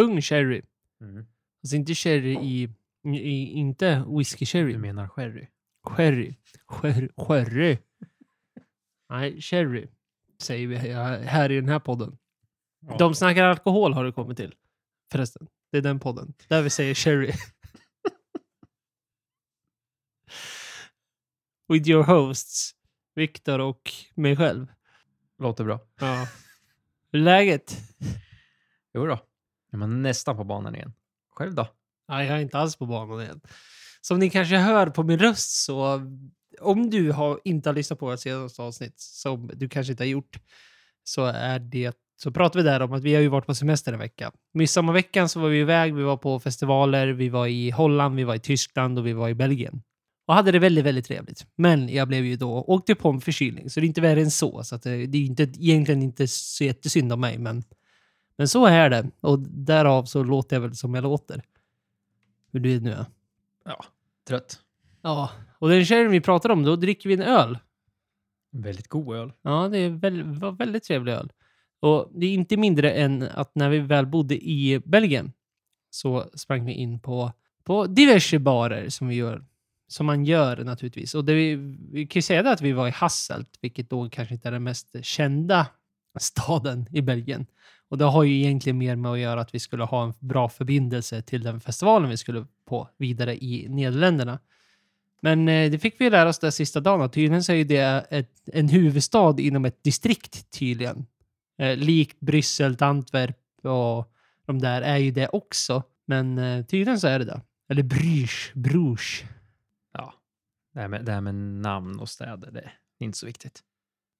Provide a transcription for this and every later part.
tung sherry. Mm. Alltså inte sherry i, i inte whisky sherry. Du menar sherry? Sherry. Sherry. Sherry. Nej, sherry. Säger vi här i den här podden. Ja. De snackar alkohol har du kommit till. Förresten. Det är den podden. Där vi säger sherry. With your hosts. Viktor och mig själv. Låter bra. Ja. Hur är läget? Jo då. Är man nästan på banan igen. Själv då? Nej, jag är inte alls på banan igen. Som ni kanske hör på min röst så om du har, inte har lyssnat på vårt senaste avsnitt, som du kanske inte har gjort, så är det så pratar vi där om att vi har ju varit på semester en vecka. Midsommarveckan så var vi iväg, vi var på festivaler, vi var i Holland, vi var i Tyskland och vi var i Belgien. Och hade det väldigt, väldigt trevligt. Men jag blev ju då, åkte på en förkylning, så det är inte värre än så. Så att det, det är ju inte, egentligen inte så jättesynd om mig, men, men så är det. Och därav så låter jag väl som jag låter. Hur nu är. Ja. Trött. Ja, och den sherryn vi pratar om, då dricker vi en öl. Väldigt god öl. Ja, det var väldigt trevlig öl. Och det är inte mindre än att när vi väl bodde i Belgien så sprang vi in på, på diverse barer som vi gör. Som man gör naturligtvis. Och det vi, vi kan ju säga att vi var i Hasselt, vilket då kanske inte är den mest kända staden i Belgien. Och det har ju egentligen mer med att göra att vi skulle ha en bra förbindelse till den festivalen vi skulle på vidare i Nederländerna. Men eh, det fick vi lära oss där sista dagen att tydligen så är det ett, en huvudstad inom ett distrikt tydligen. Eh, likt Bryssel, Antwerp och de där är ju det också. Men eh, tydligen så är det det. Eller Bruges, Bruges. Ja. Det här, med, det här med namn och städer, det är inte så viktigt.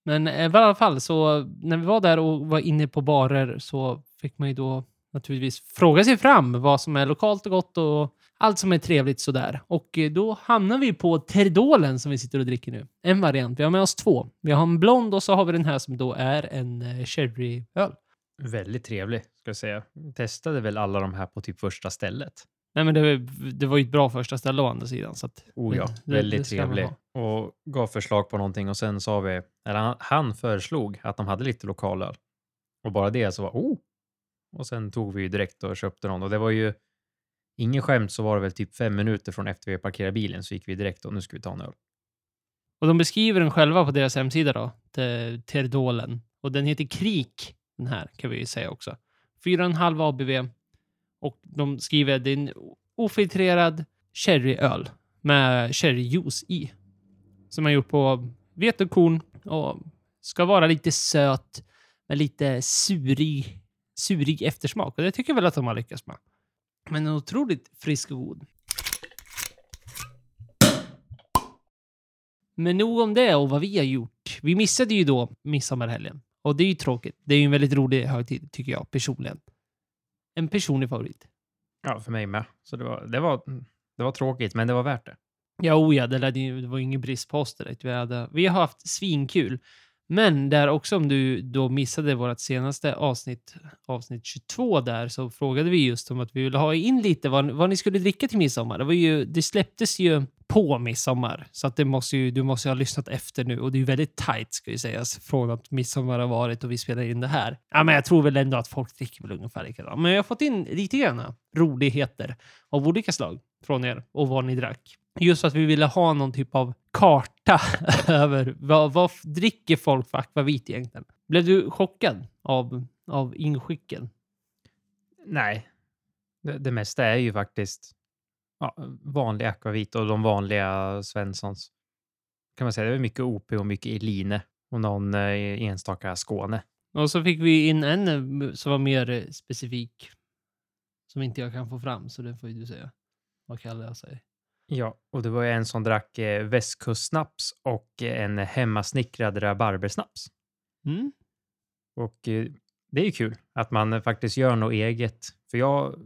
Men i alla fall så när vi var där och var inne på barer så fick man ju då naturligtvis fråga sig fram vad som är lokalt och gott och allt som är trevligt sådär. Och eh, då hamnar vi på Terdolen som vi sitter och dricker nu. En variant. Vi har med oss två. Vi har en blond och så har vi den här som då är en eh, sherryöl. Väldigt trevlig, ska jag säga. Testade väl alla de här på typ första stället. Nej men det, det var ju ett bra första ställe å andra sidan. Så att, Oh ja, det- väldigt det trevlig. Och gav förslag på någonting och sen sa vi, eller han, han föreslog att de hade lite lokalöl. Och bara det så var oh! Och sen tog vi ju direkt och köpte någon och det var ju ingen skämt så var det väl typ fem minuter från efter vi parkerade bilen så gick vi direkt och nu ska vi ta en öl. Och de beskriver den själva på deras hemsida då, Te- Terdolen. Och den heter Krik, den här kan vi ju säga också. 4,5 ABV. Och de skriver att det är en ofiltrerad sherryöl med sherryjuice i. Som man gjort på vetekorn och ska vara lite söt med lite surig, surig eftersmak. Och det tycker jag väl att de har lyckats med. Men otroligt frisk och god. Men nog om det och vad vi har gjort. Vi missade ju då midsommarhelgen. Och det är ju tråkigt. Det är ju en väldigt rolig högtid, tycker jag personligen. En personlig favorit. Ja, för mig med. Så det var, det var, det var tråkigt, men det var värt det. Ja, oh ja, det, lär, det var ingen brist på oss direkt. Vi, hade, vi har haft svinkul. Men där också, om du då missade vårt senaste avsnitt, avsnitt 22 där, så frågade vi just om att vi ville ha in lite vad, vad ni skulle dricka till midsommar. Det, var ju, det släpptes ju på midsommar, så att det måste ju, du måste ju ha lyssnat efter nu. Och det är ju väldigt tight, ska ju sägas, från att midsommar har varit och vi spelar in det här. Ja, men jag tror väl ändå att folk dricker väl ungefär likadant. Men jag har fått in lite grann roligheter av olika slag från er och vad ni drack. Just för att vi ville ha någon typ av karta över vad, vad dricker folk för akvavit egentligen. Blev du chockad av, av inskicken? Nej, det, det mesta är ju faktiskt ja, vanlig akvavit och de vanliga Svenssons. Kan man säga. Det är mycket OP och mycket Eline och någon eh, enstaka Skåne. Och så fick vi in en eh, som var mer eh, specifik. Som inte jag kan få fram, så det får ju du säga. Vad kallar jag sig? Ja, och det var en som drack västkustsnaps och en hemmasnickrad rabarbersnaps. Mm? Och det är ju kul att man faktiskt gör något eget. För jag,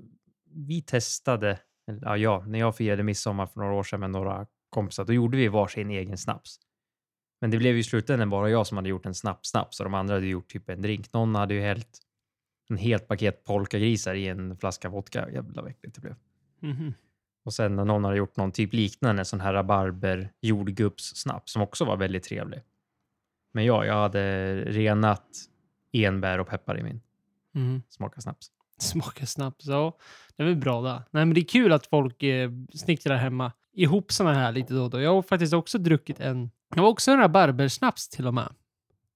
vi testade, ja, ja, när jag firade midsommar för några år sedan med några kompisar, då gjorde vi varsin egen snaps. Men det blev ju i slutändan bara jag som hade gjort en snaps-snaps och de andra hade gjort typ en drink. Någon hade ju hällt en helt paket polkagrisar i en flaska vodka. Jävla vad äckligt det blev. Mhm. Och sen när någon hade gjort någon typ liknande, sån här rabarber jordgubbssnaps som också var väldigt trevlig. Men ja, jag hade renat enbär och peppar i min Mhm. smaka snaps. Smaka snaps, ja. Det är väl bra det. Nej, men det är kul att folk eh, snickrar hemma ihop såna här lite då och då. Jag har faktiskt också druckit en, det var också en rabarbersnaps till och med.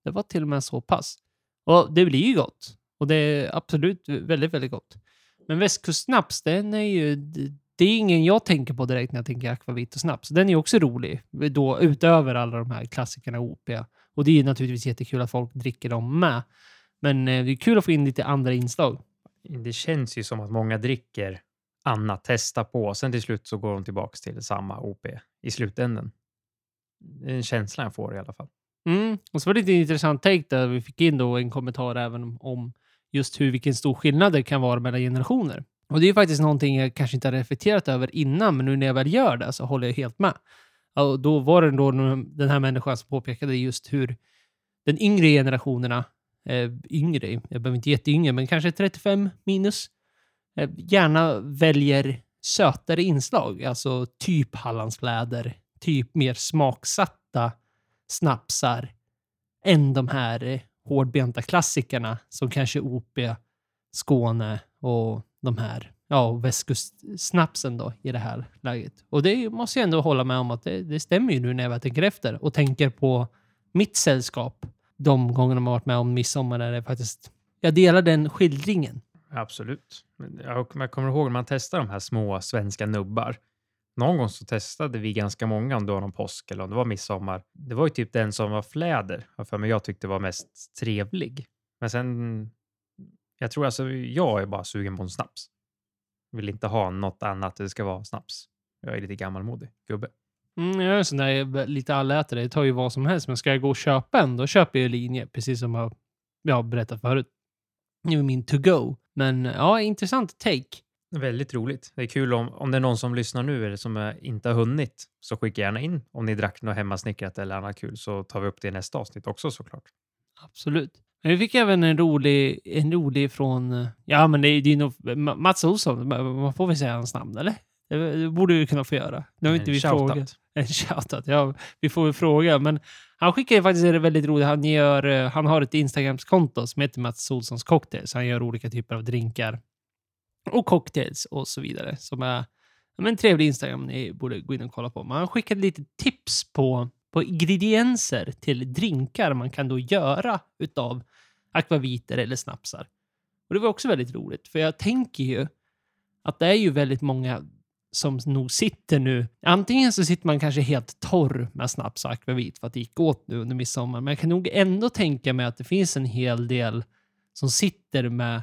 Det var till och med så pass. Och det blir ju gott. Och det är absolut väldigt, väldigt gott. Men västkustsnaps, den är ju... Det är ingen jag tänker på direkt när jag tänker akvavit och snaps. Den är ju också rolig, då, utöver alla de här klassikerna OP. Och det är ju naturligtvis jättekul att folk dricker dem med. Men eh, det är kul att få in lite andra inslag. Det känns ju som att många dricker annat, testar på, sen till slut så går de tillbaka till samma OP i slutändan. Det är en känsla jag får i alla fall. Mm. Och så var det lite intressant take där vi fick in då en kommentar även om just hur vilken stor skillnad det kan vara mellan generationer. Och det är faktiskt någonting jag kanske inte har reflekterat över innan, men nu när jag väl gör det så håller jag helt med. Och då var det då den här människan som påpekade just hur den yngre generationerna, eh, yngre, jag behöver inte jätteyngre, men kanske 35 minus, eh, gärna väljer sötare inslag, alltså typ Hallandsfläder, typ mer smaksatta snapsar än de här eh, hårdbenta klassikerna som kanske OP, Skåne och de här ja, västkustsnapsen då i det här läget. Och det måste jag ändå hålla med om att det, det stämmer ju nu när jag tänker efter och tänker på mitt sällskap de gångerna man varit med om midsommar när det faktiskt jag delar den skildringen. Absolut. Jag kommer ihåg när man testar de här små svenska nubbar någon gång så testade vi ganska många, om det var någon påsk eller om det var midsommar. Det var ju typ den som var fläder, för mig jag tyckte var mest trevlig. Men sen, jag tror alltså, jag är bara sugen på en snaps. Vill inte ha något annat, det ska vara snaps. Jag är lite gammalmodig gubbe. Mm, jag är en sån där lite allätare, det tar ju vad som helst. Men ska jag gå och köpa en, då köper jag linje, precis som jag, jag har berättat förut. Nu är min to go. Men ja, intressant take. Väldigt roligt. Det är kul om, om det är någon som lyssnar nu eller som inte har hunnit så skicka gärna in om ni drack något hemmasnickrat eller annat kul så tar vi upp det i nästa avsnitt också såklart. Absolut. Men vi fick även en rolig, en rolig från, ja men det är ju nog Mats Olsson, man får väl säga hans namn eller? Det borde vi kunna få göra. Nu har inte vi frågat. En shoutout. Ja, vi får väl fråga. Men han skickar faktiskt det väldigt roligt. Han, gör, eh, han har ett Instagramskonto som heter Mats Olssons Cocktails. Han gör olika typer av drinkar och cocktails och så vidare. Som är en trevlig Instagram ni borde gå in och kolla på. Men han skickade lite tips på, på ingredienser till drinkar man kan då göra utav akvaviter eller snapsar. Och det var också väldigt roligt, för jag tänker ju att det är ju väldigt många som nog sitter nu. Antingen så sitter man kanske helt torr med snaps och akvavit för att det gick åt nu under midsommar, men jag kan nog ändå tänka mig att det finns en hel del som sitter med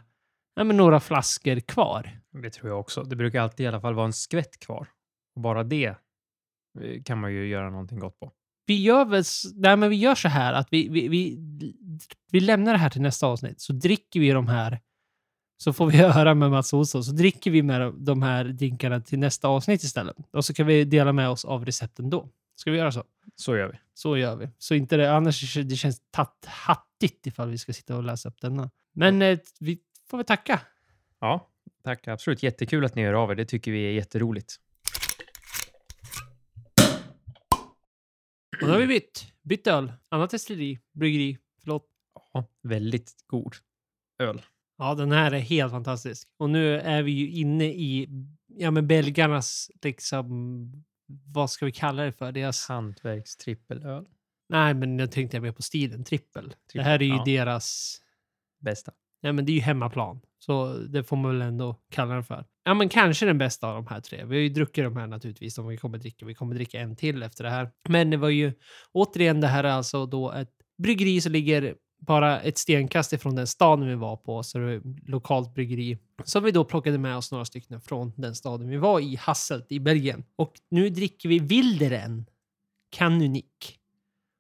ja, men några flaskor kvar. Det tror jag också. Det brukar alltid i alla fall vara en skvätt kvar. Och bara det eh, kan man ju göra någonting gott på. Vi gör, väl, nej, men vi gör så här att vi, vi, vi, vi lämnar det här till nästa avsnitt. Så dricker vi de här, så får vi höra med Mats Olsson, så dricker vi med de här drinkarna till nästa avsnitt istället. Och så kan vi dela med oss av recepten då. Ska vi göra så? Så gör vi. Så gör vi. Så inte det, annars det känns tatt, hattigt ifall vi ska sitta och läsa upp denna. Men eh, vi får vi tacka. Ja, tack. Absolut. Jättekul att ni hör av er. Det tycker vi är jätteroligt. Och då har vi bytt. Bytt öl. Annat destilleri. Bryggeri. Förlåt. Ja, väldigt god öl. Ja, den här är helt fantastisk. Och nu är vi ju inne i ja, men belgarnas, liksom, vad ska vi kalla det för? Deras... Hantverkstrippelöl. Nej, men jag tänkte mer på stilen trippel. trippel. Det här är ju ja. deras... Bästa ja, men det är ju hemmaplan. Så det får man väl ändå kalla den för. Ja, men kanske den bästa av de här tre. Vi har ju druckit de här naturligtvis, de vi kommer dricka. Vi kommer dricka en till efter det här. Men det var ju återigen, det här är alltså då ett bryggeri som ligger bara ett stenkast ifrån den staden vi var på, så det var ett lokalt bryggeri. Så vi då plockade med oss några stycken från den staden vi var i, Hasselt i Belgien. Och nu dricker vi Wilderen Canunik.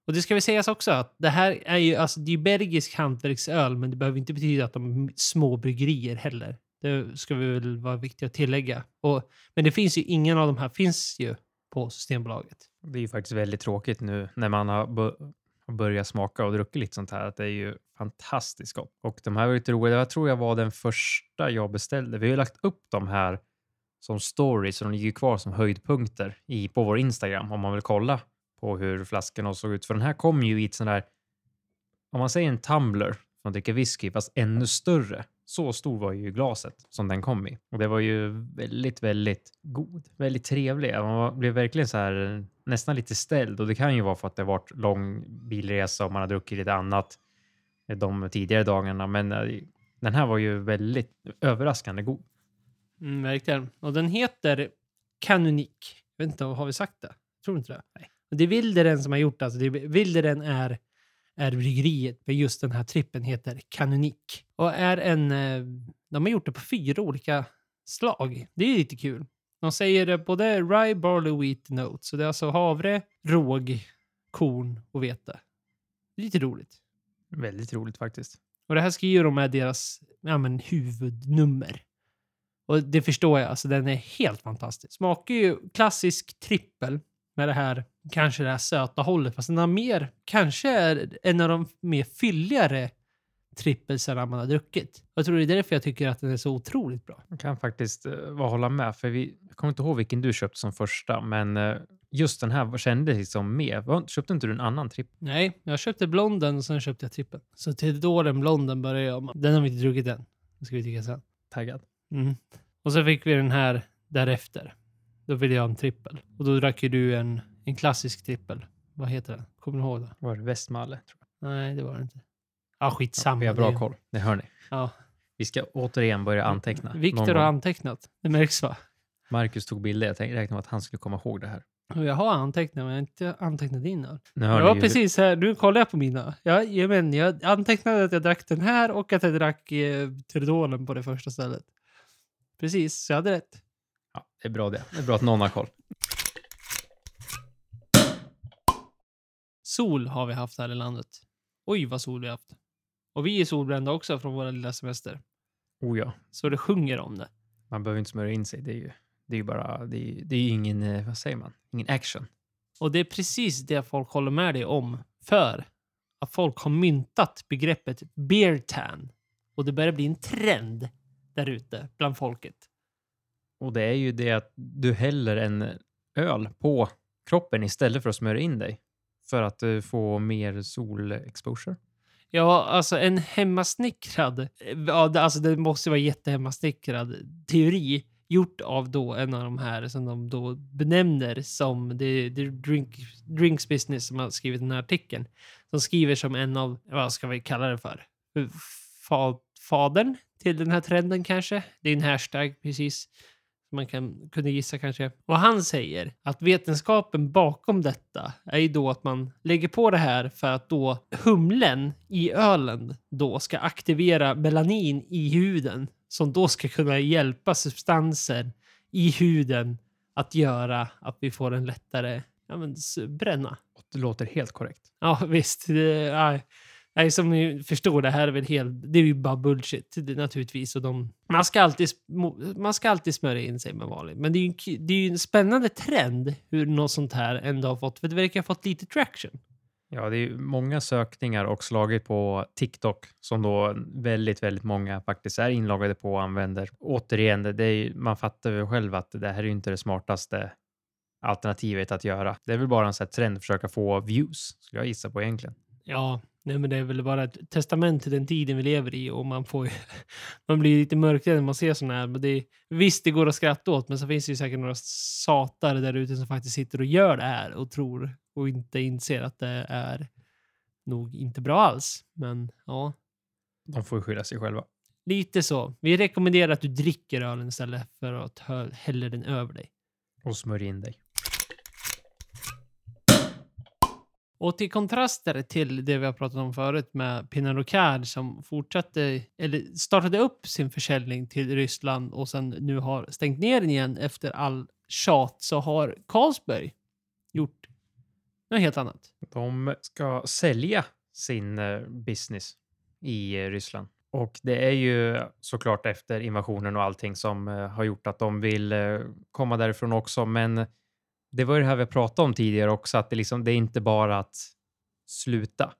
Och det ska vi sägas också att det här är ju alltså, det är belgisk hantverksöl, men det behöver inte betyda att de är små bryggerier heller. Det ska vi väl vara viktigt att tillägga. Och, men det finns ju ingen av de här finns ju på Systembolaget. Det är ju faktiskt väldigt tråkigt nu när man har och börjat smaka och druckit lite sånt här. Att det är ju fantastiskt gott. Och de här var lite roliga. Jag tror jag var den första jag beställde. Vi har ju lagt upp de här som stories och de ligger kvar som höjdpunkter i, på vår Instagram om man vill kolla på hur flaskorna såg ut. För den här kom ju i ett sånt där, om man säger en tumbler som dricker whisky, fast ännu större, så stor var ju glaset som den kom i. Och det var ju väldigt, väldigt god. Väldigt trevlig. Man blev verkligen så här nästan lite ställd. Och det kan ju vara för att det varit lång bilresa och man har druckit lite annat de tidigare dagarna. Men eh, den här var ju väldigt överraskande god. Mm, verkligen. Och den heter Kanonik. Jag vet inte, har vi sagt det? Jag tror inte det. Nej. Och det är Wilderen som har gjort det. Alltså Wilderen är, är bryggeriet, men just den här trippen heter Kanonik. Och är en... eh, De har gjort det på fyra olika slag. Det är lite kul. De säger det både rye, barley, wheat, note. Så det är alltså havre, råg, korn och vete. Lite roligt. Väldigt roligt faktiskt. Och det här skriver de med deras ja, men, huvudnummer. Och det förstår jag, alltså den är helt fantastisk. Smakar ju klassisk trippel med det här, kanske det här söta hållet. Fast den har mer, kanske är en av de mer fylligare trippelsarna man har druckit. Jag tror det är därför jag tycker att den är så otroligt bra. Jag kan faktiskt uh, hålla med. För vi, jag kommer inte ihåg vilken du köpte som första, men eh, just den här kändes liksom med. Var- Köpte inte du en annan tripp? Nej, jag köpte blonden och sen köpte jag trippeln. Så till då den blonden började jag. Den har vi inte druckit än. Den ska vi dricka sen. Taggad. Mm. Och så fick vi den här därefter. Då ville jag ha en trippel. Och då drack ju du en, en klassisk trippel. Vad heter den? Kommer du ihåg det? Var det Västmalle? Tror jag. Nej, det var det inte. Ja, skitsamma. vi har bra Det- koll. Det hör ni. Ja. Vi ska återigen börja anteckna. Viktor har antecknat. Det märks va? Marcus tog bilder. Jag tänkte- räknade med att han skulle komma ihåg det här. Jag har antecknat, men jag har inte antecknat dina. Jag var ju- precis här. Nu kollar jag på mina. Jag, jag, men, jag antecknade att jag drack den här och att jag drack eh, Tridolen på det första stället. Precis, så jag hade rätt. Ja, det är bra det. Det är bra att någon har koll. Sol har vi haft här i landet. Oj, vad sol vi har haft. Och vi är solbrända också från våra lilla semester. Oh ja, Så det sjunger om det. man behöver inte smörja in sig. Det är ju, det är ju bara, det är, det är ingen, eh, vad säger man, ingen action. Och det är precis det folk håller med dig om. För att folk har myntat begreppet beer tan. Och det börjar bli en trend där ute bland folket. Och det är ju det att du häller en öl på kroppen istället för att smörja in dig. För att eh, få mer solexposure. Ja, alltså en hemmasnickrad, eh, ja, det- alltså det måste vara jättehemmasnickrad teori gjort av då en av de här som de då benämner som the, the drink, Drinks Business som har skrivit den här artikeln. Som skriver som en av, vad ska vi kalla det för? Eh, fa, fadern till den här trenden kanske? Det är en hashtag precis. Man kan, kunde gissa kanske. Och han säger att vetenskapen bakom detta är ju då att man lägger på det här för att då humlen i ölen då ska aktivera melanin i huden som då ska kunna hjälpa substanser i huden att göra att vi får en lättare ja, men, bränna. Det låter helt korrekt. Ja, visst. Det, nej, nej, som ni förstår, det här är väl helt... Det är ju bara bullshit naturligtvis. Och de, man, ska alltid, man ska alltid smörja in sig med vanligt. Men det är ju en, det är en spännande trend hur något sånt här ändå har fått... För det verkar ha fått lite traction. Ja, det är många sökningar och slagit på TikTok som då väldigt, väldigt många faktiskt är inloggade på och använder. Återigen, det är man fattar ju själv att det här är inte det smartaste alternativet att göra. Det är väl bara en sån här trend att försöka få views, skulle jag gissa på egentligen. Ja, nej, men det är väl bara ett testament till den tiden vi lever i och man får ju, man blir lite mörkrädd när man ser sådana här. Men det är, visst, det går att skratta åt, men så finns det ju säkert några satare där ute som faktiskt sitter och gör det här och tror och inte inser att det är nog inte bra alls. Men ja, De får ju skylla sig själva. lite så. Vi rekommenderar att du dricker ölen istället för att hälla den över dig. Och smörj in dig. Och till kontraster till det vi har pratat om förut med Pinot Ricard som fortsatte, eller startade upp sin försäljning till Ryssland och sen nu har stängt ner den igen efter all tjat så har Carlsberg gjort något helt annat. De ska sälja sin eh, business i eh, Ryssland. Och det är ju såklart efter invasionen och allting som eh, har gjort att de vill komma därifrån också. Men det var ju det här vi pratade om tidigare också, att det, liksom, det är inte bara att sluta.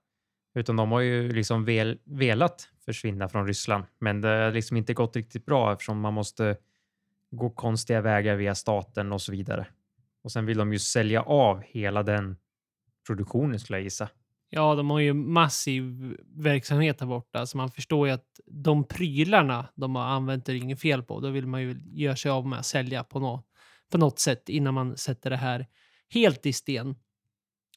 Utan de har ju liksom vel, velat försvinna från Ryssland. Men det har liksom inte gått riktigt bra eftersom man måste gå konstiga vägar via staten och så vidare. Och sen vill de ju sälja av hela den produktionen skulle jag gissa. Ja, de har ju massiv verksamhet här borta, så man förstår ju att de prylarna de har använt är det inget fel på. Då vill man ju göra sig av med att sälja på, något på något sätt innan man sätter det här helt i sten.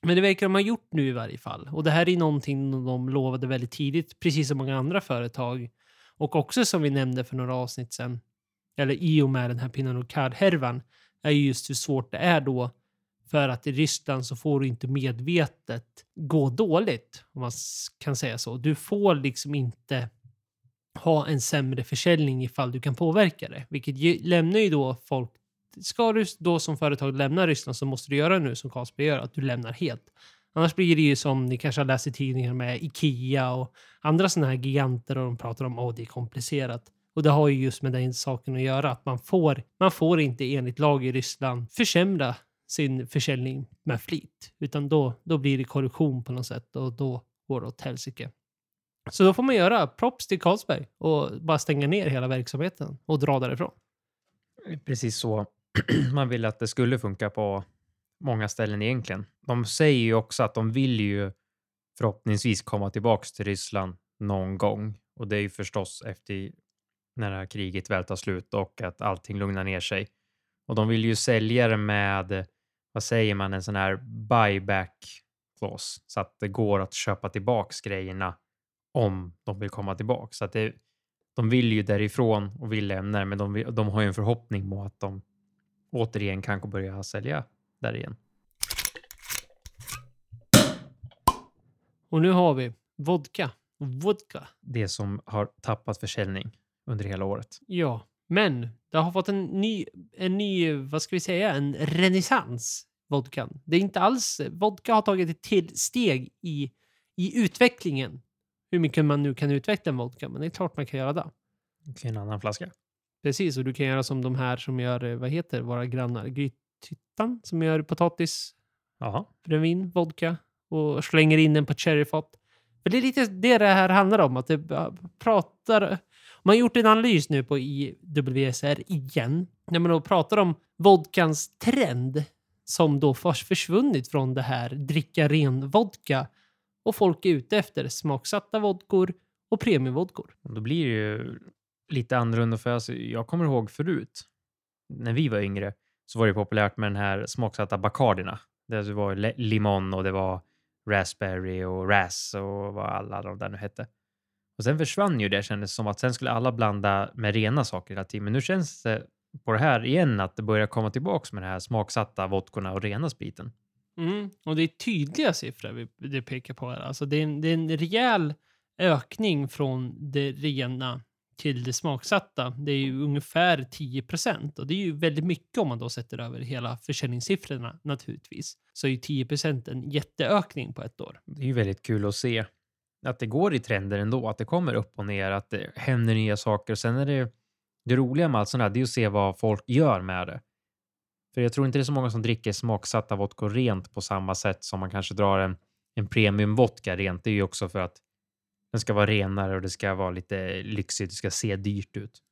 Men det verkar de ha gjort nu i varje fall. Och det här är någonting de lovade väldigt tidigt, precis som många andra företag. Och också som vi nämnde för några avsnitt sedan, eller i och med den här Pinot Noir-härvan, är ju just hur svårt det är då för att i Ryssland så får du inte medvetet gå dåligt, om man kan säga så. Du får liksom inte ha en sämre försäljning ifall du kan påverka det, vilket lämnar ju då folk Ska du då som företag lämna Ryssland så måste du göra nu som Carlsberg gör, att du lämnar helt. Annars blir det ju som ni kanske har läst i tidningar med Ikea och andra sådana här giganter och de pratar om att det är komplicerat. Och det har ju just med den saken att göra, att man får, man får inte enligt lag i Ryssland försämra sin försäljning med flit, utan då, då blir det korruption på något sätt och då går det åt helsike. Så då får man göra props till Carlsberg och bara stänga ner hela verksamheten och dra därifrån. Precis så man vill att det skulle funka på många ställen egentligen. De säger ju också att de vill ju förhoppningsvis komma tillbaks till Ryssland någon gång och det är ju förstås efter när det här kriget väl tar slut och att allting lugnar ner sig. Och de vill ju sälja det med, vad säger man, en sån här buyback clause så att det går att köpa tillbaks grejerna om de vill komma tillbaks. Så att det, de vill ju därifrån och vill lämna det, men de, de har ju en förhoppning på att de återigen kanske börja sälja där igen. Och nu har vi vodka. Vodka. Det som har tappat försäljning under hela året. Ja, men det har fått en ny, en ny, vad ska vi säga, en renässans, vodkan. Det är inte alls, vodka har tagit ett till steg i, i utvecklingen. Hur mycket man nu kan utveckla en vodka, men det är klart man kan göra det. Till en annan flaska. Precis, och du kan göra som de här som gör, eh, vad heter våra grannar, Grythyttan som gör potatis, brännvin, vodka och slänger in den på cherryfat. För det är lite det det här handlar om, att det pratar... Man har gjort en analys nu på IWSR igen, när man då pratar om vodkans trend som då först försvunnit från det här dricka ren vodka och folk är ute efter smaksatta vodkor och premiumvodkor. Då blir det ju lite annorlunda för alltså, jag kommer ihåg förut när vi var yngre så var det populärt med den här smaksatta Bacardina. Det alltså var limon och det var raspberry och ras och vad alla de där nu hette. Och sen försvann ju det kändes som att sen skulle alla blanda med rena saker hela tiden. Men nu känns det på det här igen att det börjar komma tillbaks med de här smaksatta vodkorna och rena spriten. Mm, och det är tydliga siffror vi, det pekar på här. Alltså det är, en, det är en rejäl ökning från det rena till det smaksatta, det är ju ungefär 10 procent. Och det är ju väldigt mycket om man då sätter över hela försäljningssiffrorna naturligtvis. Så är ju 10 procent en jätteökning på ett år. Det är ju väldigt kul att se att det går i trender ändå, att det kommer upp och ner, att det händer nya saker. Sen är det det roliga med allt sånt här, det är att se vad folk gör med det. För jag tror inte det är så många som dricker smaksatta vodka rent på samma sätt som man kanske drar en, en premium vodka rent. Det är ju också för att den ska vara renare och det ska vara lite lyxigt. Det ska se dyrt ut.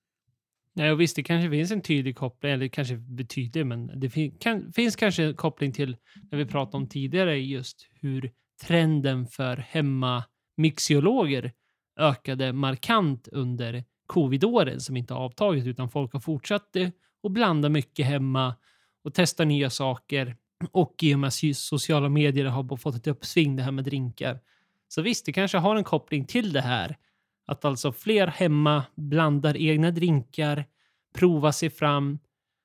Nej, och visst, det kanske finns en tydlig koppling, eller kanske betydlig, men det fin kan, finns kanske en koppling till när vi pratade om tidigare just hur trenden för hemmamixiologer ökade markant under covidåren som inte har avtagit utan folk har fortsatt att blanda mycket hemma och testa nya saker och i och med sociala medier har fått ett uppsving det här med drinkar så visst, det kanske har en koppling till det här. Att alltså fler hemma blandar egna drinkar, provar sig fram,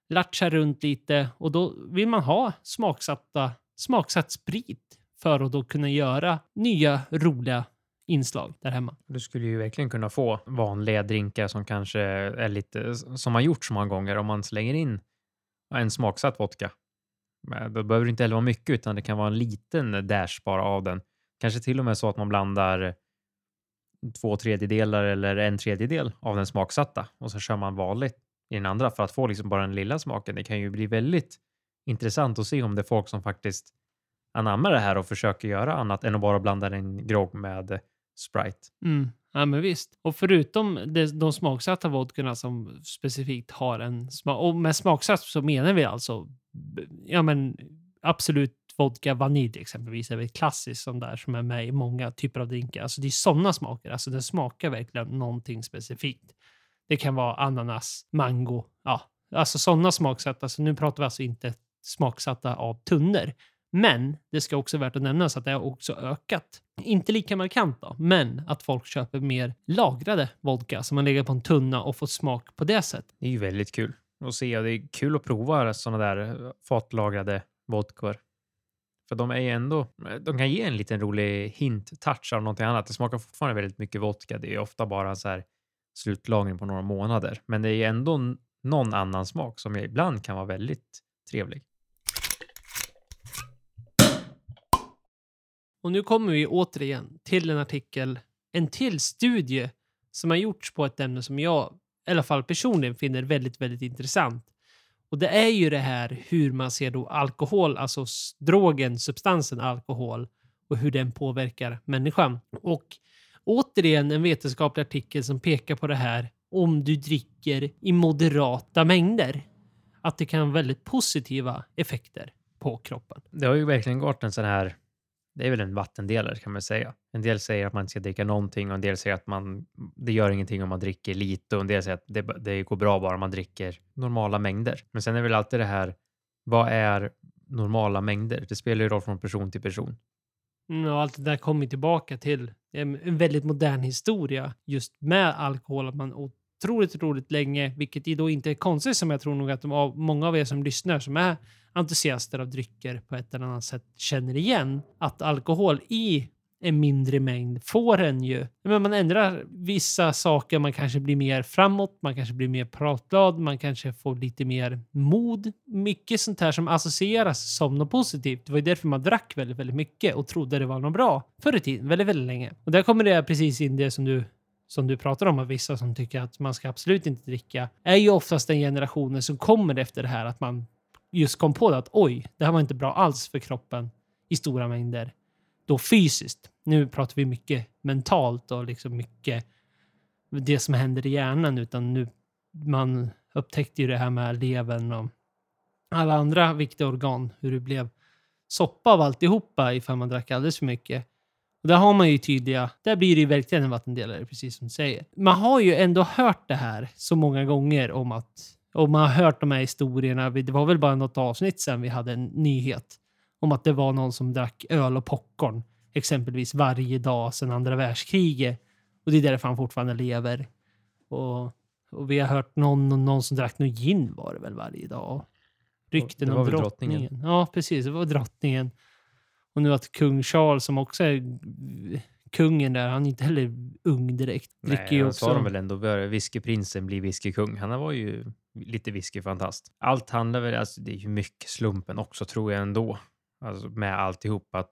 latchar runt lite och då vill man ha smaksatta, smaksatt sprit för att då kunna göra nya roliga inslag där hemma. Du skulle ju verkligen kunna få vanliga drinkar som kanske är lite som har gjorts många gånger om man slänger in en smaksatt vodka. Då behöver det inte heller vara mycket utan det kan vara en liten dash bara av den Kanske till och med så att man blandar två tredjedelar eller en tredjedel av den smaksatta och så kör man vanligt i den andra för att få liksom bara den lilla smaken. Det kan ju bli väldigt intressant att se om det är folk som faktiskt anammar det här och försöker göra annat än att bara blanda en grogg med Sprite. Mm. Ja, men visst. Och förutom de, de smaksatta vodkorna som specifikt har en smak, och med smaksatt så menar vi alltså ja, men absolut vodka vanilj exempelvis är väl klassiskt som där som är med i många typer av drinkar. Alltså det är sådana smaker. Alltså den smakar verkligen någonting specifikt. Det kan vara ananas, mango, ja, alltså sådana smaksatta. Alltså nu pratar vi alltså inte smaksatta av tunnor. Men det ska också värt att nämnas att det har också ökat. Inte lika markant då, men att folk köper mer lagrade vodka som man lägger på en tunna och får smak på det sättet. Det är ju väldigt kul att se och det är kul att prova sådana där fatlagrade vodkor. För de är ju ändå, de kan ge en liten rolig hint-touch av någonting annat. Det smakar fortfarande väldigt mycket vodka. Det är ofta bara så här slutlagring på några månader, men det är ändå någon annan smak som ibland kan vara väldigt trevlig. Och nu kommer vi återigen till en artikel, en till studie som har gjorts på ett ämne som jag i alla fall personligen finner väldigt, väldigt intressant. Och det är ju det här hur man ser då alkohol, alltså drogen, substansen alkohol och hur den påverkar människan. Och återigen en vetenskaplig artikel som pekar på det här om du dricker i moderata mängder. Att det kan ha väldigt positiva effekter på kroppen. Det har ju verkligen gått en sån här det är väl en vattendelare kan man säga. En del säger att man inte ska dricka någonting och en del säger att man, det gör ingenting om man dricker lite och en del säger att det, det går bra bara om man dricker normala mängder. Men sen är väl alltid det här, vad är normala mängder? Det spelar ju roll från person till person. Mm, och allt det där kommer tillbaka till en väldigt modern historia just med alkohol. Att man otroligt, otroligt länge, vilket då inte är konstigt som jag tror nog att de, många av er som lyssnar som är entusiaster av drycker på ett eller annat sätt känner igen att alkohol i en mindre mängd får en ju... Men man ändrar vissa saker, man kanske blir mer framåt, man kanske blir mer pratglad, man kanske får lite mer mod. Mycket sånt här som associeras som något positivt. Det var ju därför man drack väldigt, väldigt mycket och trodde det var något bra förr i tiden, väldigt, väldigt länge. Och där kommer det precis in det som du som du pratar om, att vissa som tycker att man ska absolut inte dricka, är ju oftast den generationen som kommer efter det här att man just kom på det att oj, det här var inte bra alls för kroppen i stora mängder. Då fysiskt. Nu pratar vi mycket mentalt och liksom mycket det som händer i hjärnan, utan nu man upptäckte ju det här med levern och alla andra viktiga organ, hur det blev soppa av alltihopa ifall man drack alldeles för mycket. Och där har man ju tydliga, där blir det ju verkligen en vattendelare, precis som du säger. Man har ju ändå hört det här så många gånger om att, och man har hört de här historierna, det var väl bara något avsnitt sen vi hade en nyhet om att det var någon som drack öl och popcorn exempelvis varje dag sedan andra världskriget. Och det är därför han fortfarande lever. Och, och vi har hört någon, någon som drack någon gin var det väl varje dag. Rykten om drottningen. drottningen. Ja, precis. Det var drottningen. Och nu att kung Charles som också är kungen där, han är inte heller ung direkt. Nej, ju också... sa de väl ändå, whiskyprinsen blir whiskykung. Han var ju lite whiskyfantast. Allt handlar väl, alltså det är ju mycket slumpen också tror jag ändå. Alltså med alltihop att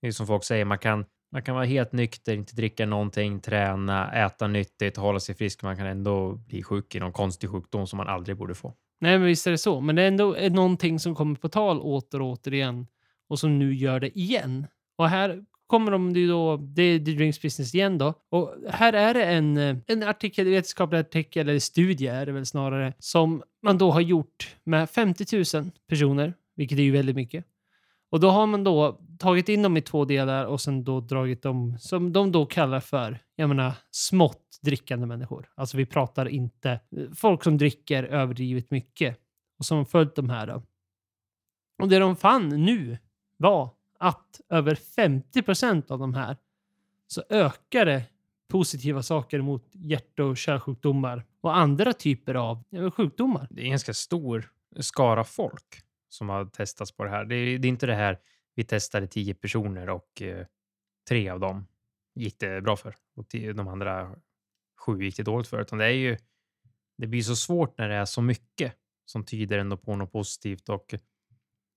det är som folk säger, man kan, man kan vara helt nykter, inte dricka någonting, träna, äta nyttigt, hålla sig frisk. Man kan ändå bli sjuk i någon konstig sjukdom som man aldrig borde få. Nej, men visst är det så. Men det är ändå någonting som kommer på tal åter och återigen och som nu gör det igen. Och här kommer de ju då, det är The Drinks Business igen då. Och här är det en, eh, en artikel, vetenskaplig artikel, eller studie är det väl snarare, som man då har gjort med 50 000 personer, vilket är ju väldigt mycket. Och då har man då tagit in dem i två delar och sen då dragit dem, som de då kallar för, jag menar, smått drickande människor. Alltså vi pratar inte eh, folk som dricker överdrivet mycket och som följt de här då. Och det de fann nu var att över 50 procent av de här så ökade positiva saker mot hjärt och kärlsjukdomar och andra typer av sjukdomar. Det är en ganska stor skara folk som har testats på det här. Det är, det är inte det här vi testade tio personer och eh, tre av dem gick det bra för och tio, de andra sju gick det dåligt för, utan det är ju. Det blir så svårt när det är så mycket som tyder ändå på något positivt och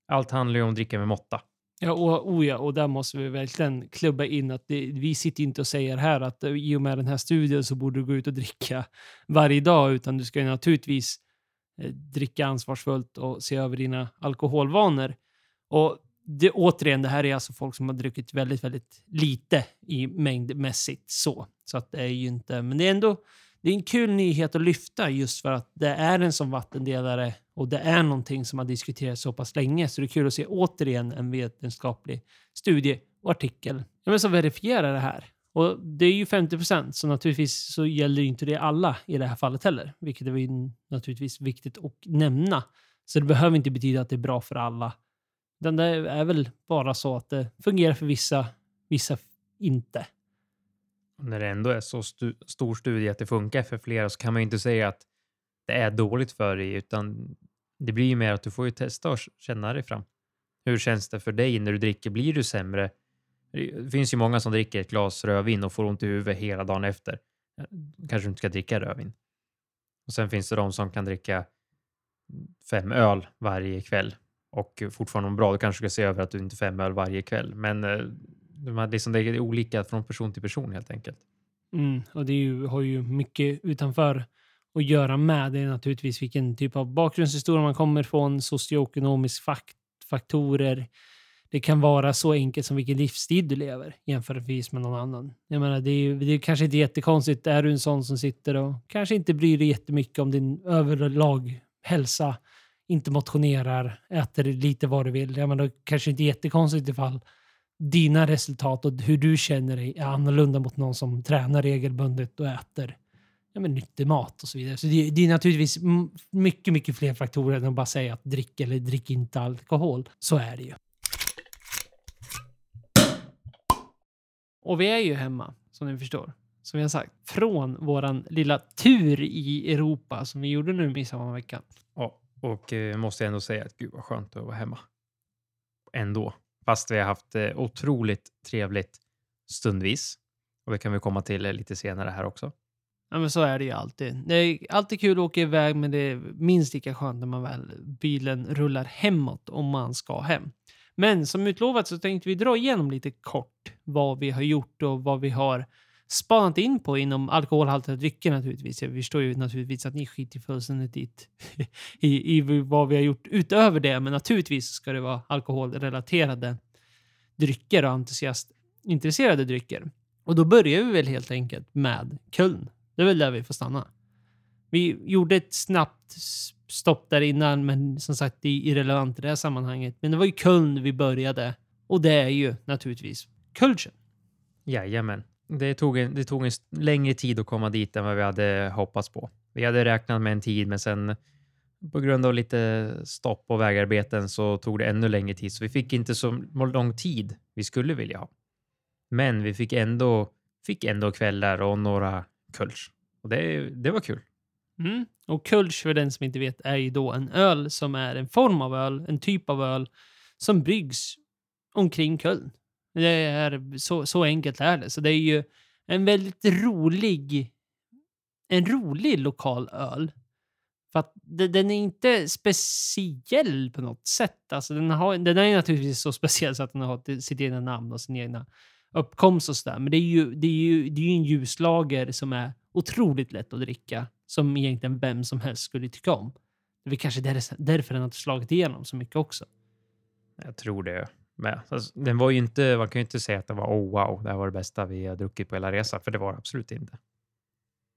allt handlar ju om att dricka med måtta. Ja, och, oh ja, och där måste vi verkligen klubba in att det, vi sitter inte och säger här att eh, i och med den här studien så borde du gå ut och dricka varje dag, utan du ska ju naturligtvis eh, dricka ansvarsfullt och se över dina alkoholvanor. Och det, återigen, det här är alltså folk som har druckit väldigt, väldigt lite i mängdmässigt så. Så att det är ju inte, men det är ändå det är en kul nyhet att lyfta just för att det är en sån vattendelare och det är någonting som har diskuterats så pass länge så det är kul att se återigen en vetenskaplig studie och artikel som verifierar det här. Och det är ju 50 procent, så naturligtvis så gäller inte det alla i det här fallet heller, vilket är naturligtvis viktigt att nämna. Så det behöver inte betyda att det är bra för alla. Utan det är väl bara så att det fungerar för vissa, vissa inte. När det ändå är så stu stor studie att det funkar för flera så kan man ju inte säga att det är dåligt för dig, utan det blir ju mer att du får ju testa och känna dig fram. Hur känns det för dig när du dricker? Blir du sämre? Det finns ju många som dricker ett glas rödvin och får ont i huvudet hela dagen efter. Kanske du inte ska dricka rödvin. Och sen finns det de som kan dricka fem öl varje kväll och fortfarande mår bra. Du kanske ska se över att du inte fem öl varje kväll. Men eh, de här, liksom, det är olika från person till person helt enkelt. Mm, och det ju, har ju mycket utanför att göra med. Det är naturligtvis vilken typ av bakgrundshistoria man kommer från, socioekonomisk fakt faktorer. Det kan vara så enkelt som vilken livsstil du lever jämförelsevis med någon annan. Jag menar, det är, ju, det är kanske inte jättekonstigt. Är du en sån som sitter och kanske inte bryr dig jättemycket om din överlag hälsa, inte motionerar, äter lite vad du vill. Jag menar, kanske inte jättekonstigt ifall dina resultat och hur du känner dig är annorlunda mot någon som tränar regelbundet och äter ja, men nyttig mat och så vidare. Så det, det, är naturligtvis mycket, mycket fler faktorer än att bara säga att drick eller drick inte alkohol. Så är det ju. Och vi är ju hemma, som ni förstår. Som vi har sagt, från våran lilla tur i Europa som vi gjorde nu midsommarveckan. Ja, och eh, måste ändå säga att gud vad skönt att vara hemma. Ändå. Fast vi har haft eh, otroligt trevligt stundvis. Och det kan vi komma till eh, lite senare här också. Ja, men så är det ju alltid. Det är alltid kul att åka iväg, men det är minst lika skönt när man väl bilen rullar hemåt om man ska hem. Men som utlovat så tänkte vi dra igenom lite kort vad vi har gjort och vad vi har spanat in på inom alkoholhaltiga drycker naturligtvis. Jag förstår ju naturligtvis att ni skiter fullständigt i, i, i vad vi har gjort utöver det, men naturligtvis ska det vara alkoholrelaterade drycker och entusiastintresserade drycker. Och då börjar vi väl helt enkelt med Köln. Det är väl där vi får stanna. Vi gjorde ett snabbt stopp där innan, men som sagt, det är irrelevant i det här sammanhanget. Men det var ju Köln vi började och det är ju naturligtvis Kölchen. Jajamän. Det tog, en, det tog en längre tid att komma dit än vad vi hade hoppats på. Vi hade räknat med en tid, men sen på grund av lite stopp och vägarbeten så tog det ännu längre tid, så vi fick inte så lång tid vi skulle vilja ha. Men vi fick ändå, fick ändå kvällar och några Kölsch. Och det, det var kul. Mm. Och Kölsch, för den som inte vet, är ju då en öl som är en form av öl, en typ av öl som bryggs omkring Köln. Det är så, så enkelt är det. Så det är ju en väldigt rolig, en rolig lokal öl. För att den är inte speciell på något sätt. Alltså den, har, den är naturligtvis så speciell så att den har sitt egna namn och sin egna uppkomst och sådär. Men det är, ju, det, är ju, det är ju en ljuslager som är otroligt lätt att dricka. Som egentligen vem som helst skulle tycka om. Det är kanske därför den har slagit igenom så mycket också. Jag tror det med. Alltså, den var ju inte, man kan ju inte säga att det var oh wow, det här var det bästa vi har druckit på hela resan, för det var det absolut inte.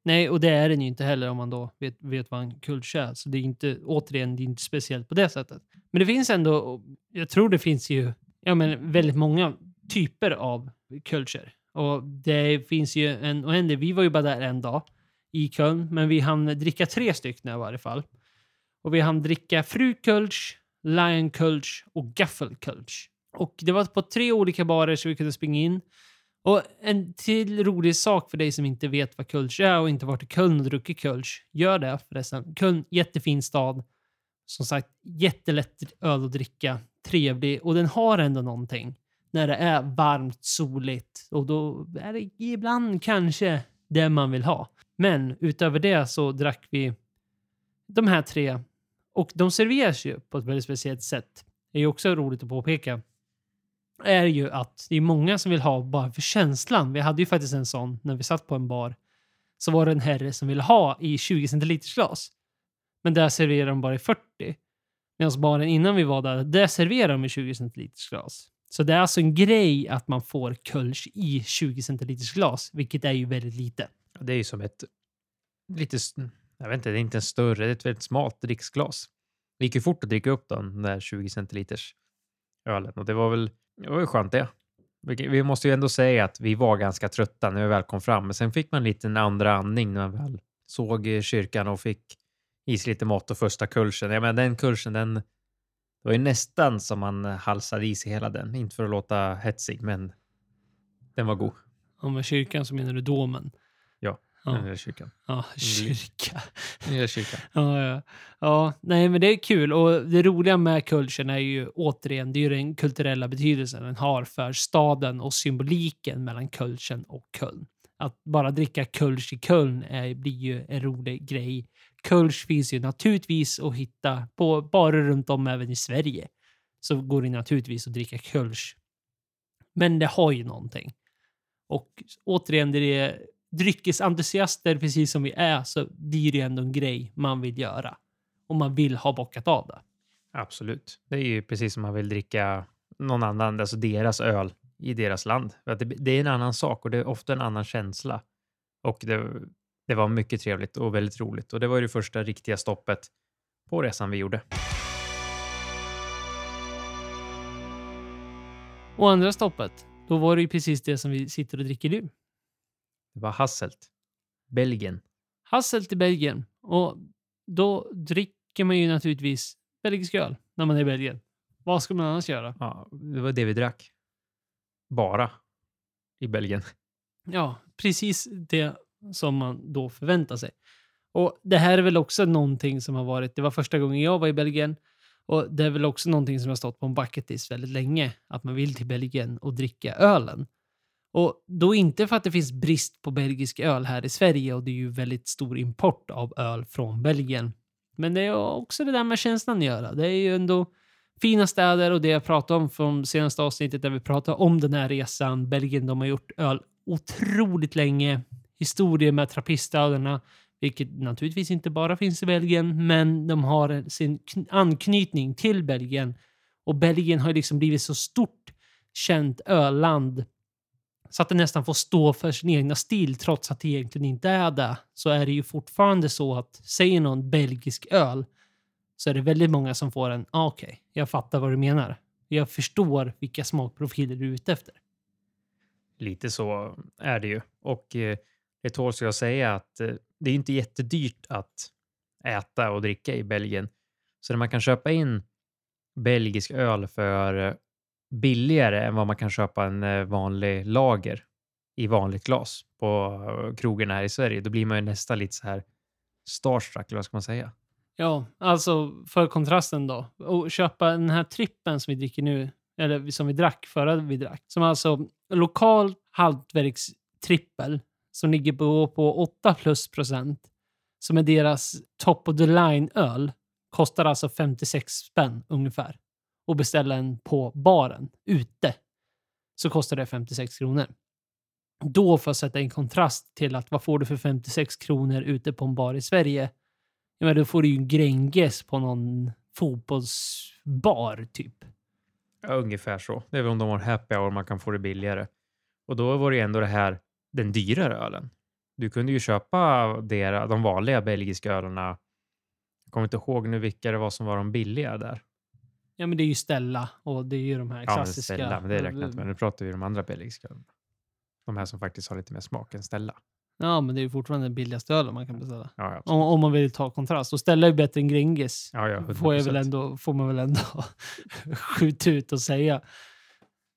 Nej, och det är den ju inte heller om man då vet, vet vad en kulch är. Så det är inte, återigen, det är inte speciellt på det sättet. Men det finns ändå, jag tror det finns ju ja, men väldigt många typer av kulcher. Och det finns ju en oändlig, vi var ju bara där en dag i Köln, men vi hann dricka tre stycken i varje fall. Och vi hann dricka Frukulch, Lionkulch och Gaffelkulch. Och det var på tre olika barer så vi kunde springa in. Och en till rolig sak för dig som inte vet vad Kulch är och inte varit i Köln och druckit Kulch. Gör det förresten. Köln, jättefin stad. Som sagt, jättelätt öl att dricka. Trevlig och den har ändå någonting när det är varmt, soligt och då är det ibland kanske det man vill ha. Men utöver det så drack vi de här tre och de serveras ju på ett väldigt speciellt sätt. Det är ju också roligt att påpeka är ju att det är många som vill ha bara för känslan. Vi hade ju faktiskt en sån när vi satt på en bar. Så var det en herre som ville ha i 20 centiliters glas. Men där serverar de bara i 40. Medan baren innan vi var där, där serverar de i 20 centiliters glas. Så det är alltså en grej att man får Kölsch i 20 centiliters glas, vilket är ju väldigt lite. Det är ju som ett lite, jag vet inte, det är inte en större, det är ett väldigt smalt dricksglas. Det gick ju fort att dricka upp den där 20 centiliters ölen och det var väl det var ju skönt det. Vi- måste ju ändå säga att vi var ganska trötta när vi väl kom fram, men sen fick man lite en andra andning när man väl såg eh, kyrkan och fick i sig lite mat och första kulsen. Ja, men den kulsen, den det var ju nästan som man eh, halsade i sig hela den. Inte för att låta hetsig, men den var god. Om med kyrkan så menar du domen. Ja, Ja, Den lilla kyrkan. ja kyrka. Den lilla kyrkan. Ja, ja. ja, nej men det är kul och det roliga med Kulchen är ju återigen, det är ju den kulturella betydelsen den har för staden och symboliken mellan Kulchen och Köln. Att bara dricka kölsch i Köln är, blir ju en rolig grej. Kölsch finns ju naturligtvis att hitta på barer runt om även i Sverige. Så går det naturligtvis att dricka kölsch. Men det har ju någonting. Och återigen, det är dryckesentusiaster precis som vi är så blir det ändå en grej man vill göra. Och man vill ha bockat av det. Absolut. Det är ju precis som man vill dricka någon annan, alltså deras öl i deras land. Det är en annan sak och det är ofta en annan känsla. Och det, det var mycket trevligt och väldigt roligt. Och det var ju det första riktiga stoppet på resan vi gjorde. Och andra stoppet, då var det ju precis det som vi sitter och dricker nu. Det var Hasselt, Belgien. Hasselt i Belgien. Och då dricker man ju naturligtvis belgisk öl när man är i Belgien. Vad ska man annars göra? Ja, det var det vi drack. Bara i Belgien. Ja, precis det som man då förväntar sig. Och det här är väl också någonting som har varit, det var första gången jag var i Belgien och det är väl också någonting som har stått på en bucket list väldigt länge, att man vill till Belgien och dricka ölen. Och då inte för att det finns brist på belgisk öl här i Sverige och det är ju väldigt stor import av öl från Belgien. Men det är också det där med känslan att göra. Det är ju ändå fina städer och det jag pratade om från senaste avsnittet där vi pratade om den här resan. Belgien, de har gjort öl otroligt länge. Historier med trappistöderna, vilket naturligtvis inte bara finns i Belgien, men de har sin anknytning till Belgien. Och Belgien har liksom blivit så stort känt ölland så att det nästan får stå för sin egna stil trots att det egentligen inte är det. Så är det ju fortfarande så att säger någon belgisk öl så är det väldigt många som får en ah, okej, jag fattar vad du menar. Jag förstår vilka smakprofiler du är ute efter. Lite så är det ju. Och eh, det tåls ju att säga att eh, det är inte jättedyrt att äta och dricka i Belgien. Så när man kan köpa in belgisk öl för eh, billigare än vad man kan köpa en eh, vanlig lager i vanligt glas på eh, krogarna här i Sverige, då blir man ju nästan lite så här starstruck, eller vad ska man säga? Ja, alltså för kontrasten då. Och köpa den här trippen som vi dricker nu, eller som vi drack förra vi drack. Som alltså lokal hantverkstrippel som ligger på, på 8 plus procent. Som är deras top of the line öl. Kostar alltså 56 spänn ungefär. Och beställa en på baren ute så kostar det 56 kronor. Då för att sätta en kontrast till att vad får du för 56 kronor ute på en bar i Sverige? Ja, men då får du ju en Gränges på någon fotbollsbar typ. Ja, ungefär så. Det är väl om de har happy hour man kan få det billigare. Och då var det ju ändå det här, den dyrare ölen. Du kunde ju köpa dera, de vanliga belgiska ölerna. Jag kommer inte ihåg nu vilka det var som var de billiga där. Ja, men det är ju Stella och det är ju de här Ja, men klassiska. Stella, men det räknar inte med. Nu pratar vi om de andra belgiska ölerna. De här som faktiskt har lite mer smak än Stella. Ja, men det är ju fortfarande den billigaste ölen man kan beställa. Ja, ja. Om, om man vill ta kontrast. Och Stella är bättre än Gränges. ja, ja får, jag väl 100%. ändå, får man väl ändå skjuta ut och säga.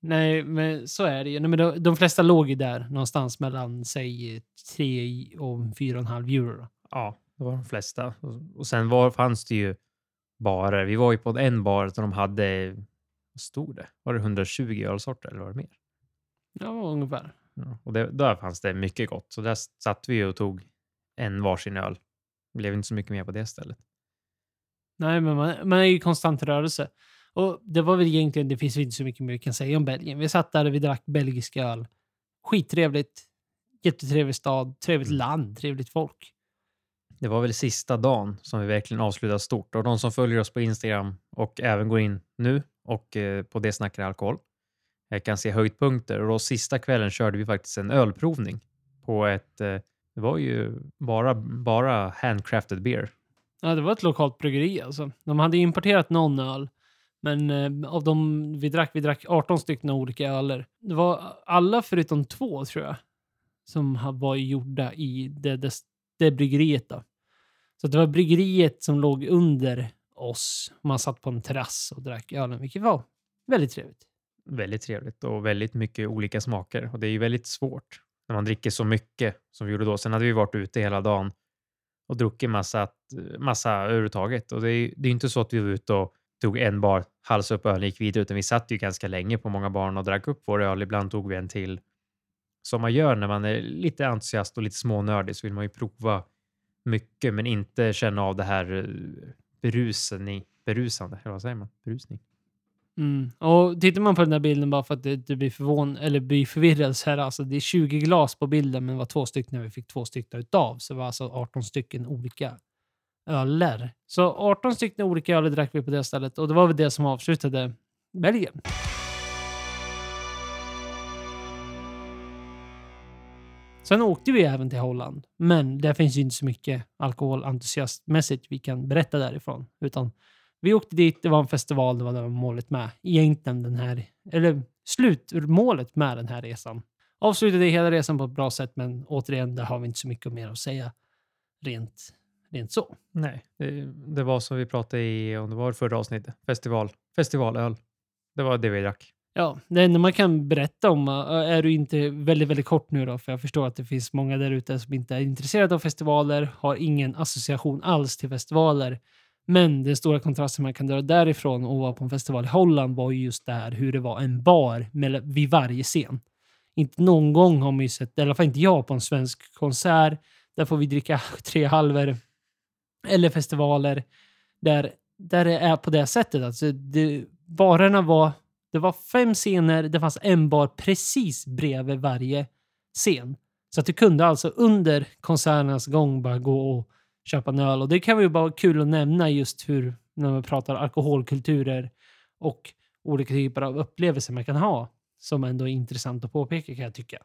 Nej, men så är det ju. Nej, men de, de flesta låg ju där någonstans mellan, säg, 3 och 4,5 euro. då. Ja, det var de flesta. Och, och sen var, fanns det ju barer. Vi var ju på en bar där de hade, vad stod det? Var det 120 ölsorter eller var det mer? Ja, ungefär. Ja, och det, där fanns det mycket gott. Så där satt vi och tog en varsin öl. Det blev inte så mycket mer på det stället. Nej, men man, man är ju i konstant rörelse. Och det var väl egentligen, det finns inte så mycket mer vi kan säga om Belgien. Vi satt där och vi drack belgisk öl. Skittrevligt. Jättetrevlig stad, trevligt Mm. land, trevligt folk. Det var väl sista dagen som vi verkligen avslutade stort. Och de som följer oss på Instagram och även går in nu och eh, på det snackar alkohol jag kan se höjdpunkter. Och då sista kvällen körde vi faktiskt en ölprovning på ett, eh, det var ju bara, bara handcrafted beer. Ja, det var ett lokalt bryggeri alltså. De hade importerat någon öl. Men eh, av de vi drack, vi drack 18 stycken olika öler. Det var alla förutom två tror jag. Som var gjorda i det, det, det bryggeriet då. Så det var bryggeriet som låg under oss. Man satt på en terrass och drack ölen, vilket var väldigt trevligt. Väldigt trevligt och väldigt mycket olika smaker. Och det är ju väldigt svårt när man dricker så mycket som vi gjorde då. Sen hade vi varit ute hela dagen och druckit massa, massa överhuvudtaget. Och det är ju det är inte så att vi var ute och tog en bar, halsade upp ölen och gick vidare, utan vi satt ju ganska länge på många barn och drack upp vår öl. Ibland tog vi en till. Som man gör när man är lite entusiast och lite smånördig så vill man ju prova mycket, men inte känna av det här eh, berusen i, berusande, eller vad säger man? Berusning. Mm. Och tittar man på den där bilden bara för att det, blir förvån eller blir förvirrad så här, alltså det är 20 glas på bilden men det var två stycken vi fick två stycken utav. Så det var alltså 18 stycken olika öler. Så 18 stycken olika öler drack vi på det stället och det var väl det som avslutade Belgien. Sen åkte vi även till Holland, men där finns ju inte så mycket alkoholentusiastmässigt vi kan berätta därifrån. Utan vi åkte dit, det var en festival, det var det var målet med. Egentligen den här, eller slutmålet med den här resan. Avslutade hela resan på ett bra sätt, men återigen, där har vi inte så mycket mer att säga rent, rent så. Nej, det, det var som vi pratade i, om det var förra avsnittet, festival, festivalöl. Det var det vi drack. Ja, det enda man kan berätta om äh, är du inte väldigt, väldigt kort nu då, för jag förstår att det finns många där ute som inte är intresserade av festivaler, har ingen association alls till festivaler. Men den stora kontrasten man kan dra därifrån och vara på en festival i Holland var ju just det här hur det var en bar med, vid varje scen. Inte någon gång har man ju sett, i alla fall inte jag, på en svensk konsert. Där får vi dricka tre halvor. Eller festivaler där, där det är på det sättet. Alltså, det, barerna var det var fem scener, det fanns en bar precis bredvid varje scen. Så att du kunde alltså under konserternas gång bara gå och köpa en öl. Och det kan ju bara vara kul att nämna just hur, när man pratar alkoholkulturer och olika typer av upplevelser man kan ha. Som ändå är intressant att påpeka kan jag tycka.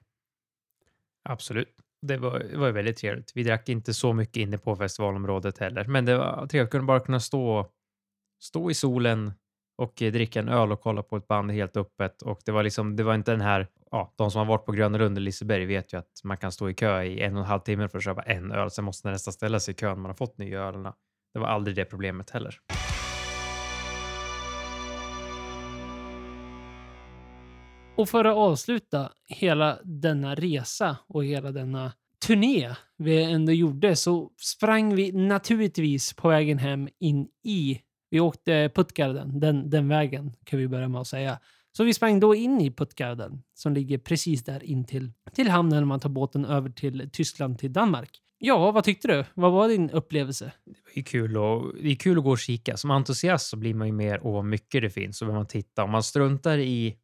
Absolut. Det var, det var ju väldigt trevligt. Vi drack inte så mycket inne på festivalområdet heller, men det var trevligt att kunna bara kunna stå, stå i solen och dricka en öl och kolla på ett band helt öppet. Och det var liksom, det var inte den här, ja, de som har varit på Gröna Lund eller Liseberg vet ju att man kan stå i kö i en och en halv timme för att köpa en öl. Sen måste man nästan ställa sig i kön när man har fått nya ölen. Det var aldrig det problemet heller. Och för att avsluta hela denna resa och hela denna turné vi ändå gjorde så sprang vi naturligtvis på vägen hem in i vi åkte Puttgarden, den, den vägen kan vi börja med att säga. Så vi sprang då in i Puttgarden som ligger precis där in till, till hamnen när man tar båten över till Tyskland till Danmark. Ja, vad tyckte du? Vad var din upplevelse? Det är kul, och, det är kul att gå och kika. Som entusiast så blir man ju mer åh vad mycket det finns och vill man titta. Om man struntar i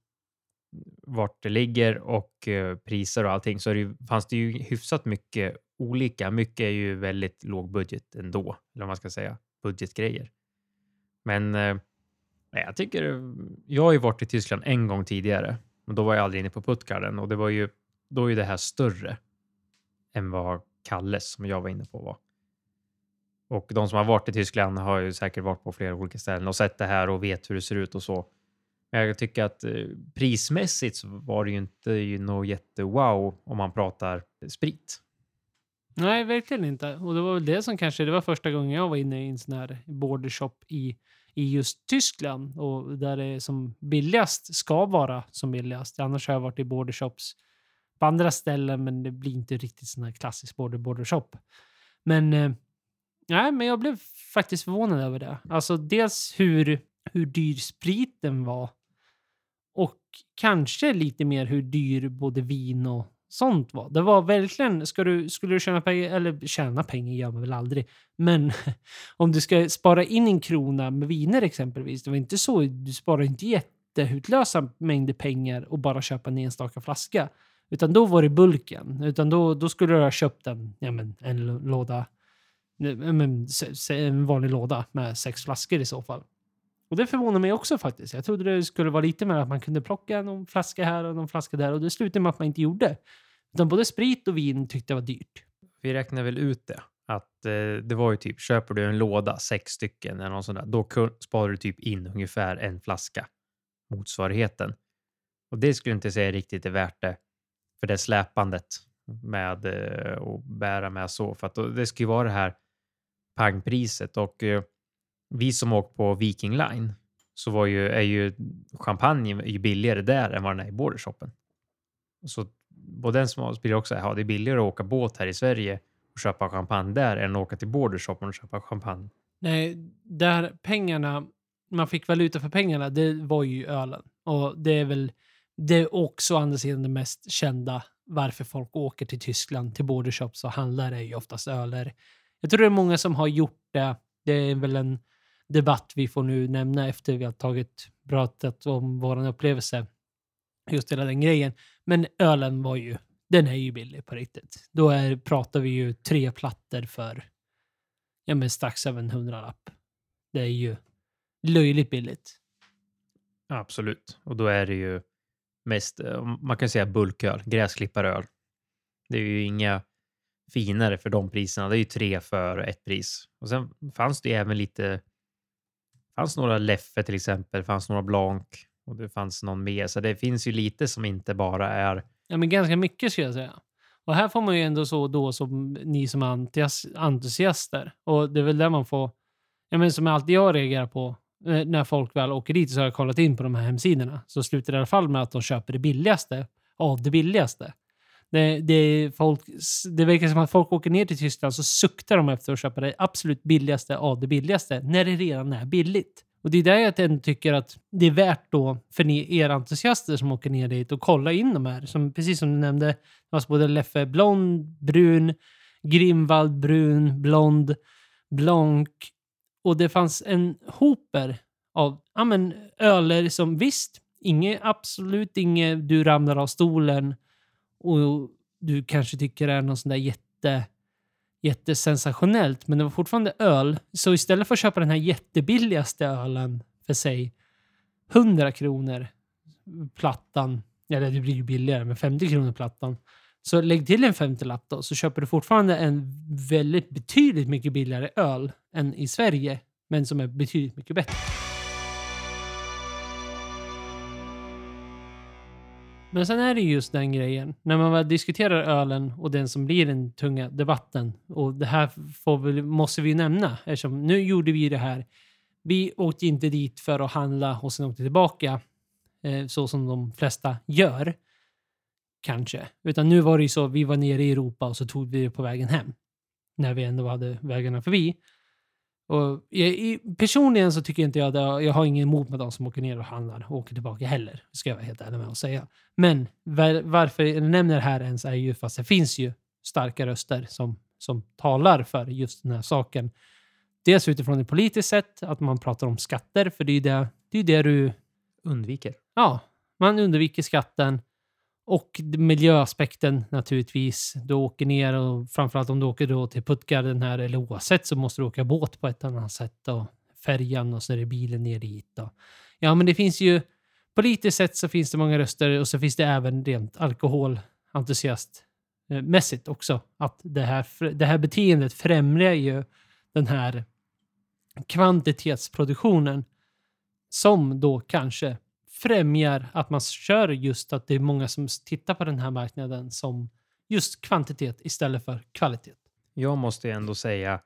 vart det ligger och eh, priser och allting så är det ju, fanns det ju hyfsat mycket olika. Mycket är ju väldigt låg budget ändå, eller vad man ska säga, budgetgrejer. Men eh, jag tycker, jag har ju varit i Tyskland en gång tidigare, men då var jag aldrig inne på Puttgarden och det var ju, då är det här större än vad Kalles som jag var inne på var. Och de som har varit i Tyskland har ju säkert varit på flera olika ställen och sett det här och vet hur det ser ut och så. Men jag tycker att eh, prismässigt så var det ju inte något jättewow om man pratar sprit. Nej, verkligen inte. Och det var väl det som kanske, det var första gången jag var inne i en sån här bordershop i, i just Tyskland och där det som billigast ska vara som billigast. Annars har jag varit i bordershops på andra ställen, men det blir inte riktigt sån här klassisk border bordershop. Men, eh, nej, men jag blev faktiskt förvånad över det. Alltså dels hur, hur dyr spriten var och kanske lite mer hur dyr både vin och sånt var. Det var verkligen, ska du, skulle du tjäna pengar, eller tjäna pengar gör man väl aldrig, men om du ska spara in en krona med viner exempelvis, det var inte så, du sparar inte jättehutlösa mängder pengar och bara köpa en enstaka flaska. Utan då var det bulken. Utan då, då skulle du ha köpt en, ja men, en låda, en vanlig låda med sex flaskor i så fall. Och det förvånar mig också faktiskt. Jag trodde det skulle vara lite mer att man kunde plocka någon flaska här och någon flaska där och det slutade med att man inte gjorde. Utan både sprit och vin tyckte jag var dyrt. Vi räknar väl ut det, att eh, det var ju typ, köper du en låda, sex stycken eller något sånt där, då sparar du typ in ungefär en flaska, motsvarigheten. Och det skulle jag inte säga riktigt är värt det för det släpandet med eh, att bära med så. För att då- det ska ju vara det här pangpriset och eh, vi som åkt på Viking Line så var ju, är ju champagne är ju billigare där än vad den är i bordershoppen. Så både den smal blir också, ja det är billigare att åka båt här i Sverige och köpa champagne där än att åka till bordershoppen och köpa champagne. Nej, där pengarna, man fick valuta för pengarna, det var ju ölen. Och det är väl det är också å andra sidan det mest kända varför folk åker till Tyskland till bordershops och handlar är ju oftast öler. Jag tror det är många som har gjort det. Det är väl en debatt vi får nu nämna efter vi har tagit pratat om vår upplevelse. Just hela den grejen. Men ölen var ju, den är ju billig på riktigt. Då är, pratar vi ju tre plattor för ja, men strax över en hundralapp. Det är ju löjligt billigt. Absolut. Och då är det ju mest, eh, man kan säga bulköl, gräsklipparöl. Det är ju inga finare för de priserna. Det är ju tre för ett pris. Och sen fanns det ju även lite, fanns några Leffe till exempel, fanns några Blanc och det fanns någon mer. Så det finns ju lite som inte bara är Ja, men ganska mycket skulle jag säga. Och här får man ju ändå så då som ni som är entusiaster. Och det är väl där man får, ja men som alltid jag reagerar på, eh, när folk väl åker dit så har jag kollat in på de här hemsidorna. Så slutar det i alla fall med att de köper det billigaste av det billigaste. Det, det, är folk, det verkar som att folk åker ner till Tyskland så suktar de efter att köpa det absolut billigaste av det billigaste när det redan är billigt. Och det är där jag ändå tycker att det är värt då för er entusiaster som åker ner dit och kolla in de här. Som, precis som du nämnde, det fanns både Leffe blond, brun, Grimvald brun, blond, Blanc och det fanns en hoper av ja, men, öler som visst, inget, absolut inget du ramlar av stolen och du kanske tycker det är någon sån där jätte jättesensationellt, men det var fortfarande öl. Så istället för att köpa den här jättebilligaste ölen för sig 100 kronor plattan, eller det blir ju billigare med 50 kronor plattan, så lägg till en 50-lapp då, så köper du fortfarande en väldigt betydligt mycket billigare öl än i Sverige, men som är betydligt mycket bättre. Men sen är det just den grejen, när man väl diskuterar ölen och den som blir den tunga debatten, och det här får vi, måste vi ju nämna, eftersom nu gjorde vi det här. Vi åkte inte dit för att handla och sen åkte tillbaka, eh, så som de flesta gör, kanske. Utan nu var det ju så, vi var nere i Europa och så tog vi det på vägen hem, när vi ändå hade vägarna förbi. Och jag, personligen så tycker inte jag det, jag har ingen emot med de som åker ner och handlar och åker tillbaka heller, ska jag vara helt ärlig med att säga. Men var, varför jag nämner det här ens är ju fast det finns ju starka röster som, som talar för just den här saken. Dels utifrån det politiskt sätt, att man pratar om skatter, för det är ju det, det, är det du... undviker. Ja, man undviker skatten. Och miljöaspekten naturligtvis. Du åker ner och framförallt om du åker då till Puttgarden här eller oavsett så måste du åka båt på ett annat sätt. Och färjan och så är det bilen ner dit. Och. Ja, men det finns ju politiskt sett så finns det många röster och så finns det även rent alkoholentusiastmässigt eh, också. Att det här, det här beteendet främjar ju den här kvantitetsproduktionen som då kanske främjar att man kör just att det är många som tittar på den här marknaden som just kvantitet istället för kvalitet. Jag måste ju ändå säga,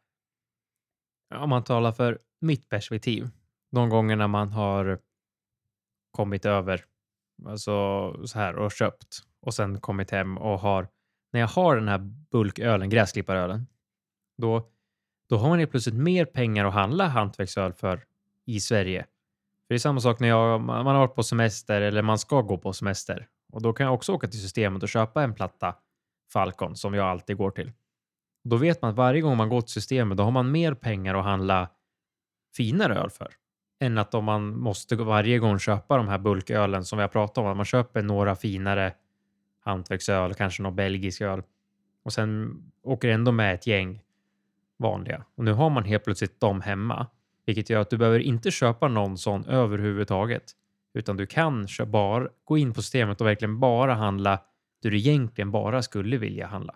om man talar för mitt perspektiv, de gångerna man har kommit över, alltså så här och köpt och sen kommit hem och har, när jag har den här bulkölen, gräsklipparölen, då, då har man ju plötsligt mer pengar att handla hantverksöl för i Sverige. För det är samma sak när jag, man har varit på semester eller man ska gå på semester och då kan jag också åka till systemet och köpa en platta Falcon som jag alltid går till. Då vet man att varje gång man går till systemet då har man mer pengar att handla finare öl för. Än att om man måste varje gång köpa de här bulkölen som vi har pratat om. Att man köper några finare hantverksöl, kanske någon belgisk öl. Och sen åker ändå med ett gäng vanliga. Och nu har man helt plötsligt dem hemma. Vilket gör att du behöver inte köpa någon sån överhuvudtaget. Utan du kan bara gå in på systemet och verkligen bara handla det du egentligen bara skulle vilja handla.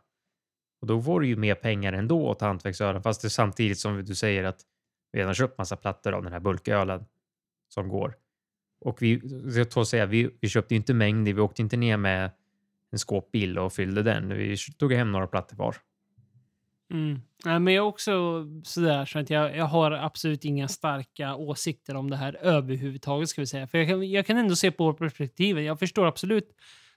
Och då får du ju mer pengar ändå åt hantverksölen, fast det är samtidigt som du säger att vi redan köpt massa plattor av den här bulkölen som går. Och vi, jag tror att säga, vi, vi köpte inte mängder, vi åkte inte ner med en skåpbil och fyllde den. Vi tog hem några plattor var. Mm. Ja, men jag är också sådär så att jag, jag har absolut inga starka åsikter om det här överhuvudtaget ska vi säga. För jag kan, jag kan ändå se på perspektivet. Jag förstår absolut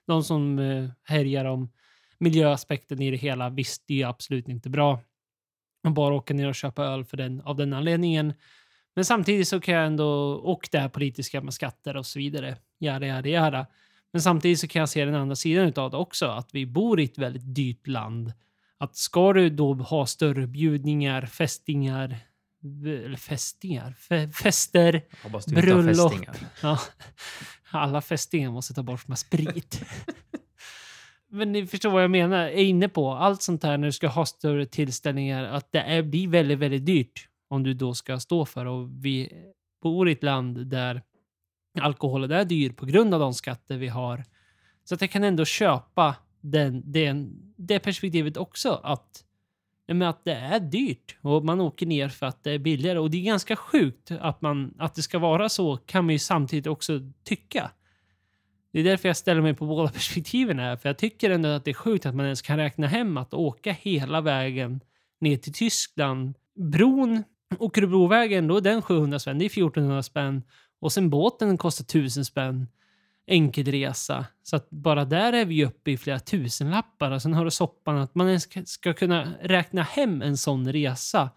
de som eh, härjar om miljöaspekten i det hela. Visst, det är absolut inte bra att bara åka ner och köpa öl för den, av den anledningen. Men samtidigt så kan jag ändå, och det här politiska med skatter och så vidare, jada, jada, jada. Men samtidigt så kan jag se den andra sidan av det också, att vi bor i ett väldigt dyrt land. Att ska du då ha större bjudningar, fästingar, eller fästingar, fe, fester, bröllop. Ja, alla fästingar måste ta bort med sprit. Men ni förstår vad jag menar. Jag är inne på allt sånt här när du ska ha större tillställningar. Att det är, blir väldigt, väldigt dyrt om du då ska stå för. Och vi bor i ett land där alkoholen är dyr på grund av de skatter vi har. Så att jag kan ändå köpa den, den, det perspektivet också. Att, men att det är dyrt och man åker ner för att det är billigare. Och det är ganska sjukt att, man, att det ska vara så kan man ju samtidigt också tycka. Det är därför jag ställer mig på båda perspektiven här. För jag tycker ändå att det är sjukt att man ens kan räkna hem att åka hela vägen ner till Tyskland. Bron, Åkerbrovägen, då är den 700 spänn. Det är 1400 spänn. Och sen båten kostar 1000 spänn. Enkelresa. Så att bara där är vi uppe i flera tusenlappar. Och sen har du soppan att man ens ska, kunna räkna hem en sån resa.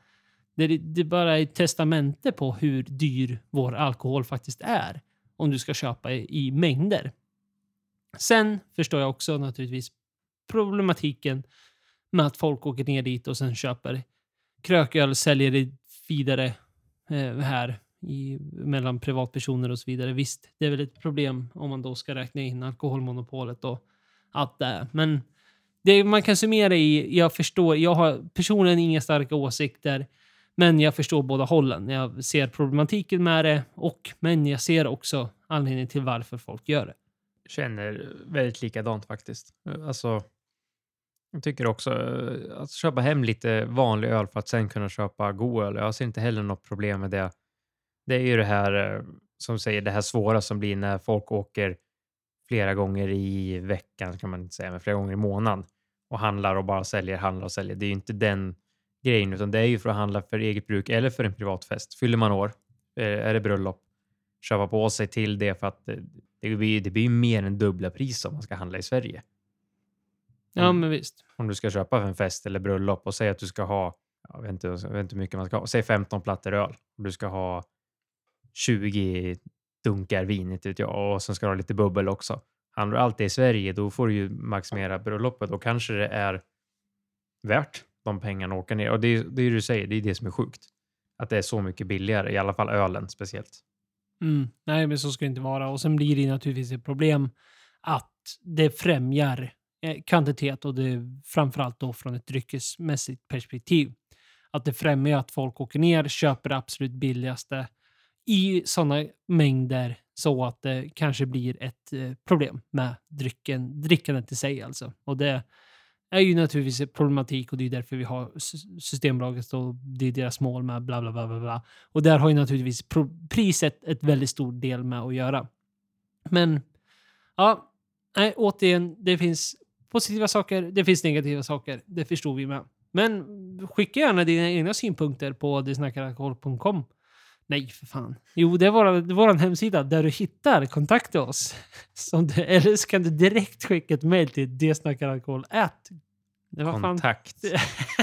Det, det bara ett testamente på hur dyr vår alkohol faktiskt är. Om du ska köpa i, i mängder. Sen förstår jag också naturligtvis problematiken med att folk åker ner dit och sen köper krököl, säljer det vidare eh, här i, mellan privatpersoner och så vidare. Visst, det är väl ett problem om man då ska räkna in alkoholmonopolet och allt det. Men det man kan summera i, jag förstår, jag har personligen inga starka åsikter, men jag förstår båda hållen. Jag ser problematiken med det, och, men jag ser också anledningen till varför folk gör det. Känner väldigt likadant faktiskt. Alltså, jag tycker också eh, att köpa hem lite vanlig öl för att sen kunna köpa god öl. Jag ser inte heller något problem med det. Det är ju det här eh, som säger det här svåra som blir när folk åker flera gånger i veckan kan man inte säga, men flera gånger i månaden och handlar och bara säljer, handlar och säljer. Det är ju inte den grejen, utan det är ju för att handla för eget bruk eller för en privatfest. Fyller man år, eh, är det bröllop, köpa på sig till det för att eh, det blir, det blir ju mer än dubbla pris om man ska handla i Sverige. Ja, Mm. men visst. Om du ska köpa för en fest eller bröllop och säga att du ska ha, jag vet inte, jag vet inte hur mycket man ska ha, säg 15 plattor öl. Och du ska ha 20 dunkar vin, inte vet jag, och sen ska du ha lite bubbel också. Handlar du allt det i Sverige, då får du ju maximera bröllopet. Då kanske det är värt de pengarna att åka ner. Och det är det är ju du säger, det är det som är sjukt. Att det är så mycket billigare, i alla fall ölen speciellt. Mm. Nej, men så ska det inte vara. Och sen blir det naturligtvis ett problem att det främjar eh, kvantitet och det är framförallt då från ett dryckesmässigt perspektiv. Att det främjar att folk åker ner, köper det absolut billigaste i sådana mängder så att det kanske blir ett eh, problem med drycken, drickandet i sig alltså. Och det är ju naturligtvis problematik och det är därför vi har Systembolaget och det är deras mål med bla bla bla bla. bla. Och där har ju naturligtvis priset ett väldigt stor del med att göra. Men ja, nej, återigen, det finns positiva saker, det finns negativa saker. Det förstår vi med. Men skicka gärna dina egna synpunkter på desnackaralkohol.com Nej, för fan. Jo, det är vår, vår hemsida där du hittar kontakta oss. Som du, eller så kan du direkt skicka ett mejl till dsnackaralkohol. Det var fan... Kontakt.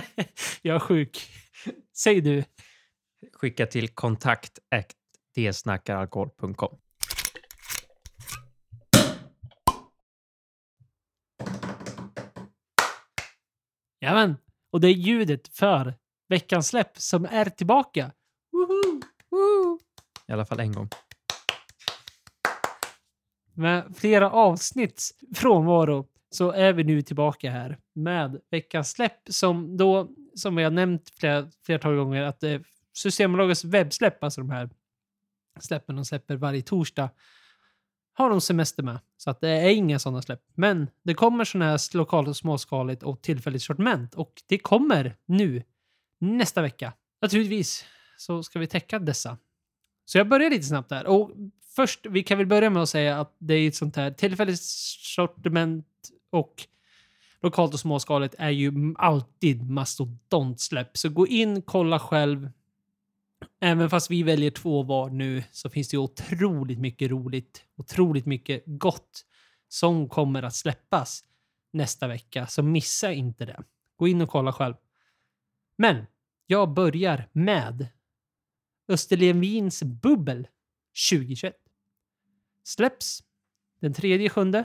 Jag är sjuk. Säg du. Skicka till kontakt dsnackaralkohol.com. Jajamän. Och det är ljudet för veckans släpp som är tillbaka. Woho! I alla fall en gång. Med flera avsnitts frånvaro så är vi nu tillbaka här med veckans släpp som då, som vi har nämnt flera, flertal gånger, att det är Systembolagets webbsläpp, alltså de här släppen de släpper varje torsdag, har de semester med. Så att det är inga sådana släpp. Men det kommer sådana här lokalt och småskaligt och tillfälligt sortiment. Och det kommer nu, nästa vecka. Naturligtvis så ska vi täcka dessa. Så jag börjar lite snabbt där. Och först, vi kan väl börja med att säga att det är ett sånt här tillfälligt sortiment och lokalt och småskaligt är ju alltid mastodontsläpp. Så gå in, kolla själv. Även fast vi väljer två var nu så finns det ju otroligt mycket roligt, otroligt mycket gott som kommer att släppas nästa vecka. Så missa inte det. Gå in och kolla själv. Men jag börjar med Österlen Vins Bubbel 2021. Släpps den tredje sjunde,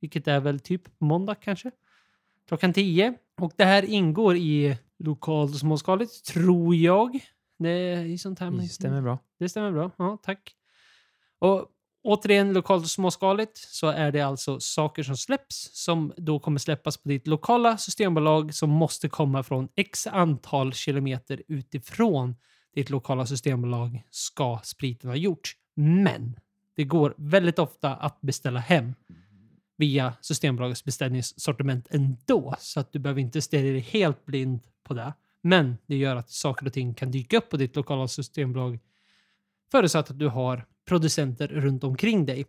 vilket är väl typ måndag kanske. Klockan 10. Och det här ingår i lokalt och småskaligt, tror jag. Det är sånt här. Det stämmer bra. Det stämmer bra. Ja, tack. Och återigen, lokalt och småskaligt så är det alltså saker som släpps som då kommer släppas på ditt lokala systembolag som måste komma från x antal kilometer utifrån ditt lokala systembolag ska spriten ha gjorts. Men det går väldigt ofta att beställa hem via Systembolagets beställningssortiment ändå, så att du behöver inte stirra dig helt blind på det. Men det gör att saker och ting kan dyka upp på ditt lokala systembolag förutsatt att du har producenter runt omkring dig.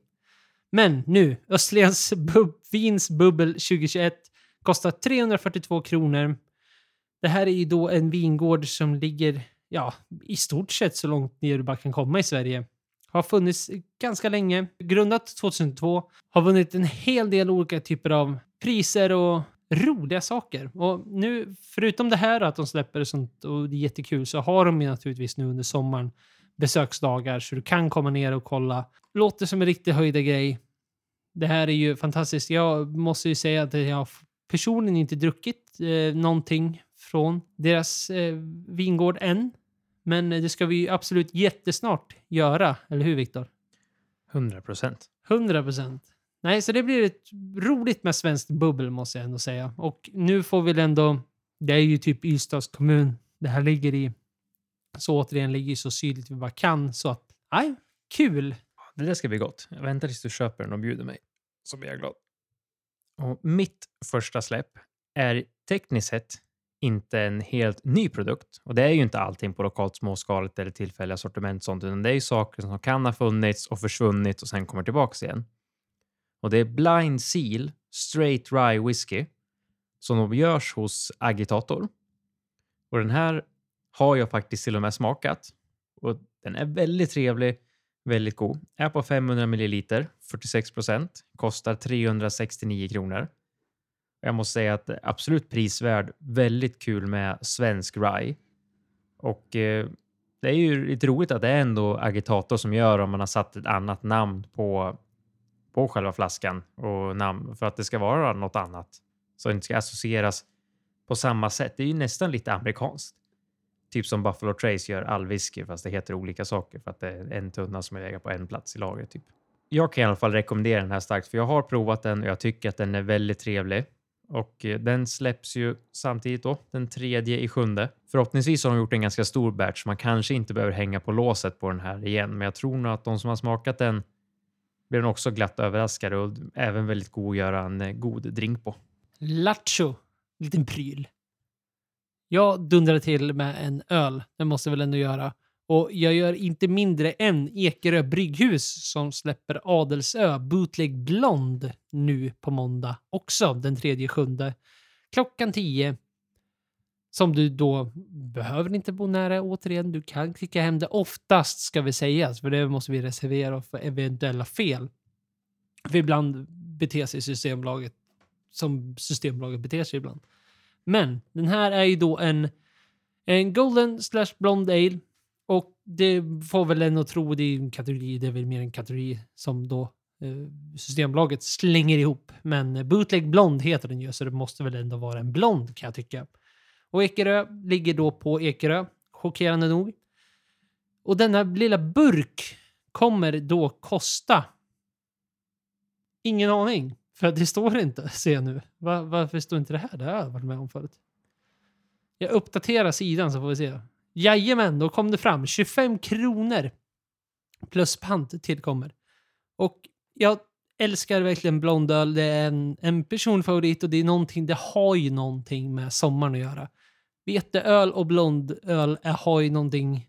Men nu, Österlens bub Vins Bubbel 2021 kostar 342 kronor. Det här är ju då en vingård som ligger, ja, i stort sett så långt ner du bara kan komma i Sverige. Har funnits ganska länge, grundat 2002, har vunnit en hel del olika typer av priser och roliga saker. Och nu, förutom det här att de släpper sånt och det är jättekul, så har de ju naturligtvis nu under sommaren besöksdagar så du kan komma ner och kolla. Låter som en riktig höjda grej. Det här är ju fantastiskt. Jag måste ju säga att jag har personligen inte druckit eh, någonting från deras eh, vingård än. Men det ska vi ju absolut jättesnart göra, eller hur Viktor? 100 procent. 100 procent. Nej, så det blir ett roligt med svenskt bubbel måste jag ändå säga. Och nu får vi ändå, det är ju typ Ystads kommun det här ligger i. Så återigen ligger ju så sydligt vi bara kan. Så att, nej, kul! Det där ska bli gott. Jag väntar tills du köper den och bjuder mig. Så blir jag glad. Och mitt första släpp är tekniskt sett inte en helt ny produkt. Och det är ju inte allting på lokalt småskaligt eller tillfälliga sortiment sånt, utan det är ju saker som kan ha funnits och försvunnit och sen kommer tillbaka igen. Och det är Blind Seal Straight Rye Whiskey som de görs hos Agitator. Och den här har jag faktiskt till och med smakat och den är väldigt trevlig, väldigt god. Är på 500 milliliter, 46 procent, kostar 369 kronor. Jag måste säga att absolut prisvärd. Väldigt kul med svensk rye. Och eh, det är ju lite roligt att det är ändå agitator som gör om man har satt ett annat namn på, på själva flaskan och namn för att det ska vara något annat. Så det inte ska associeras på samma sätt. Det är ju nästan lite amerikanskt. Typ som Buffalo Trace gör all whisky fast det heter olika saker för att det är en tunna som är legat på en plats i lagret. Typ. Jag kan i alla fall rekommendera den här starkt för jag har provat den och jag tycker att den är väldigt trevlig. Och eh, den släpps ju samtidigt då, den tredje i sjunde. Förhoppningsvis har de gjort en ganska stor batch, så man kanske inte behöver hänga på låset på den här igen. Men jag tror nog att de som har smakat den blir den också glatt överraskade och även väldigt god att göra en eh, god drink på. Lattjo, liten pryl. Jag dundrade till med en öl, det måste jag väl ändå göra. Och jag gör inte mindre än Ekerö brygghus som släpper Adelsö Bootleg Blond nu på måndag. Också den tredje sjunde. Klockan 10. Som du då behöver inte bo nära återigen. Du kan klicka hem det oftast ska vi säga. För det måste vi reservera för eventuella fel. För ibland beter sig Systembolaget som Systembolaget beter sig ibland. Men den här är ju då en, en Golden slash Blond Ale det får väl en att tro, det är en kategori, det är väl mer en kategori som då eh, Systembolaget slänger ihop. Men eh, Bootleg Blond heter den ju, så det måste väl ändå vara en blond kan jag tycka. Och Ekerö ligger då på Ekerö, chockerande nog. Och denna lilla burk kommer då kosta... Ingen aning, för det står inte, ser jag nu. Var, varför står inte det här? Det har jag varit med om förut. Jag uppdaterar sidan så får vi se. Jajamän, då kom det fram. 25 kronor plus pant tillkommer. Och jag älskar verkligen blondöl. Det är en, en personfavorit och det är någonting, det har ju någonting med sommaren att göra. Veteöl och blondöl är, har ju någonting...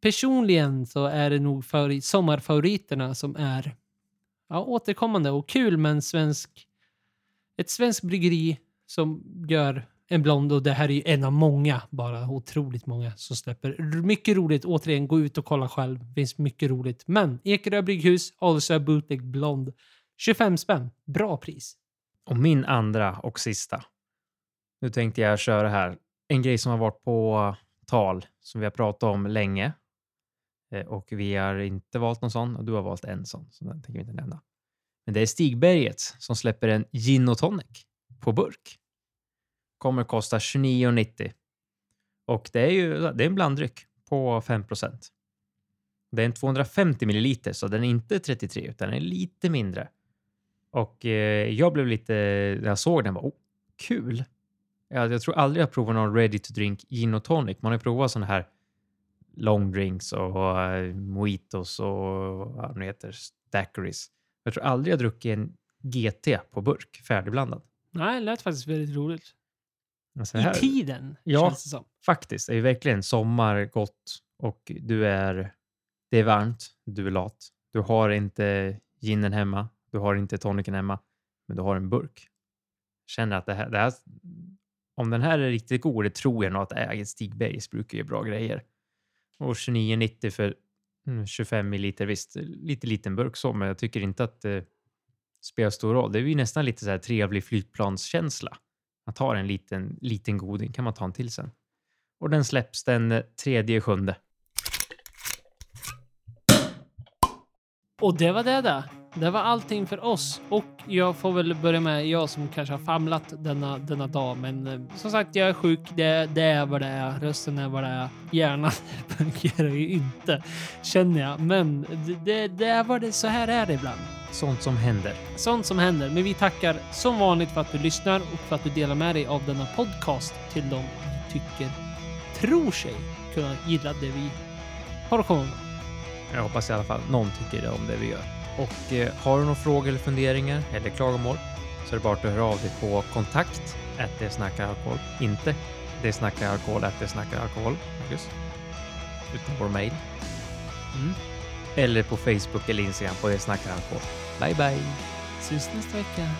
Personligen så är det nog favorit, sommarfavoriterna som är ja, återkommande och kul med en svensk, ett svenskt bryggeri som gör en blond och det här är ju en av många, bara otroligt många som släpper. Mycket roligt, återigen, gå ut och kolla själv. Det finns mycket roligt. Men Ekerö brygghus, Adelsö Bootleg Blond. 25 spänn, bra pris. Och min andra och sista. Nu tänkte jag köra här. En grej som har varit på tal som vi har pratat om länge. Eh, och vi har inte valt någon sån och du har valt en sån, så den tänker vi inte nämna. Men det är Stigbergets som släpper en gin och tonic på burk. Kommer kosta 29,90. Och det är ju det är en blanddryck på 5% Det är en 250 milliliter, så den är inte 33 utan den är lite mindre. Och eh, jag blev lite, när jag såg den, bara, oh, kul. Jag, jag tror aldrig jag provat någon ready to drink gin och tonic. Man har ju provat sådana här long drinks och uh, mojitos och vad de heter, daiquiris. Jag tror aldrig jag druckit en GT på burk, färdigblandad. Nej, det lät faktiskt väldigt roligt. Alltså I här, tiden, Ja. känns det som. faktiskt, det är ju verkligen sommar gott och du är, det är varmt, du är lat. Du har inte ginen hemma, du har inte tonicen hemma, men du har en burk. Känner att det här, det här om den här är riktigt god, det tror jag nog att äget Stigbergs brukar ge bra grejer. Och 29,90 för mm, 25 milliliter, visst, lite liten burk så, men jag tycker inte att det spelar stor roll. Det är ju nästan lite så här trevlig flygplanskänsla. Man tar en liten, liten goding, kan man ta en till sen. Och den släpps den tredje sjunde. Och det var det där. Det var allting för oss. Och jag får väl börja med jag som kanske har famlat denna, denna dag. Men eh, som sagt, jag är sjuk. Det, det är vad det är. Rösten är vad det är. Hjärnan fungerar ju inte, känner jag. Men det, det, det är vad det Så här är det ibland. Sånt som händer. Sånt som händer. Men vi tackar som vanligt för att du lyssnar och för att du delar med dig av denna podcast till de tycker tror sig kunna gilla det vi har att komma med. Jag hoppas i alla fall någon tycker om det vi gör. Och eh, har du några frågor eller funderingar eller klagomål så är det bara att höra av dig på kontakt att det snackar alkohol. Inte det snackar alkohol att det snackar alkohol, Marcus. Utan vår mail. Mm. Eller på Facebook eller Instagram på det snackar alkohol. Bye bye! Syns nästa vecka.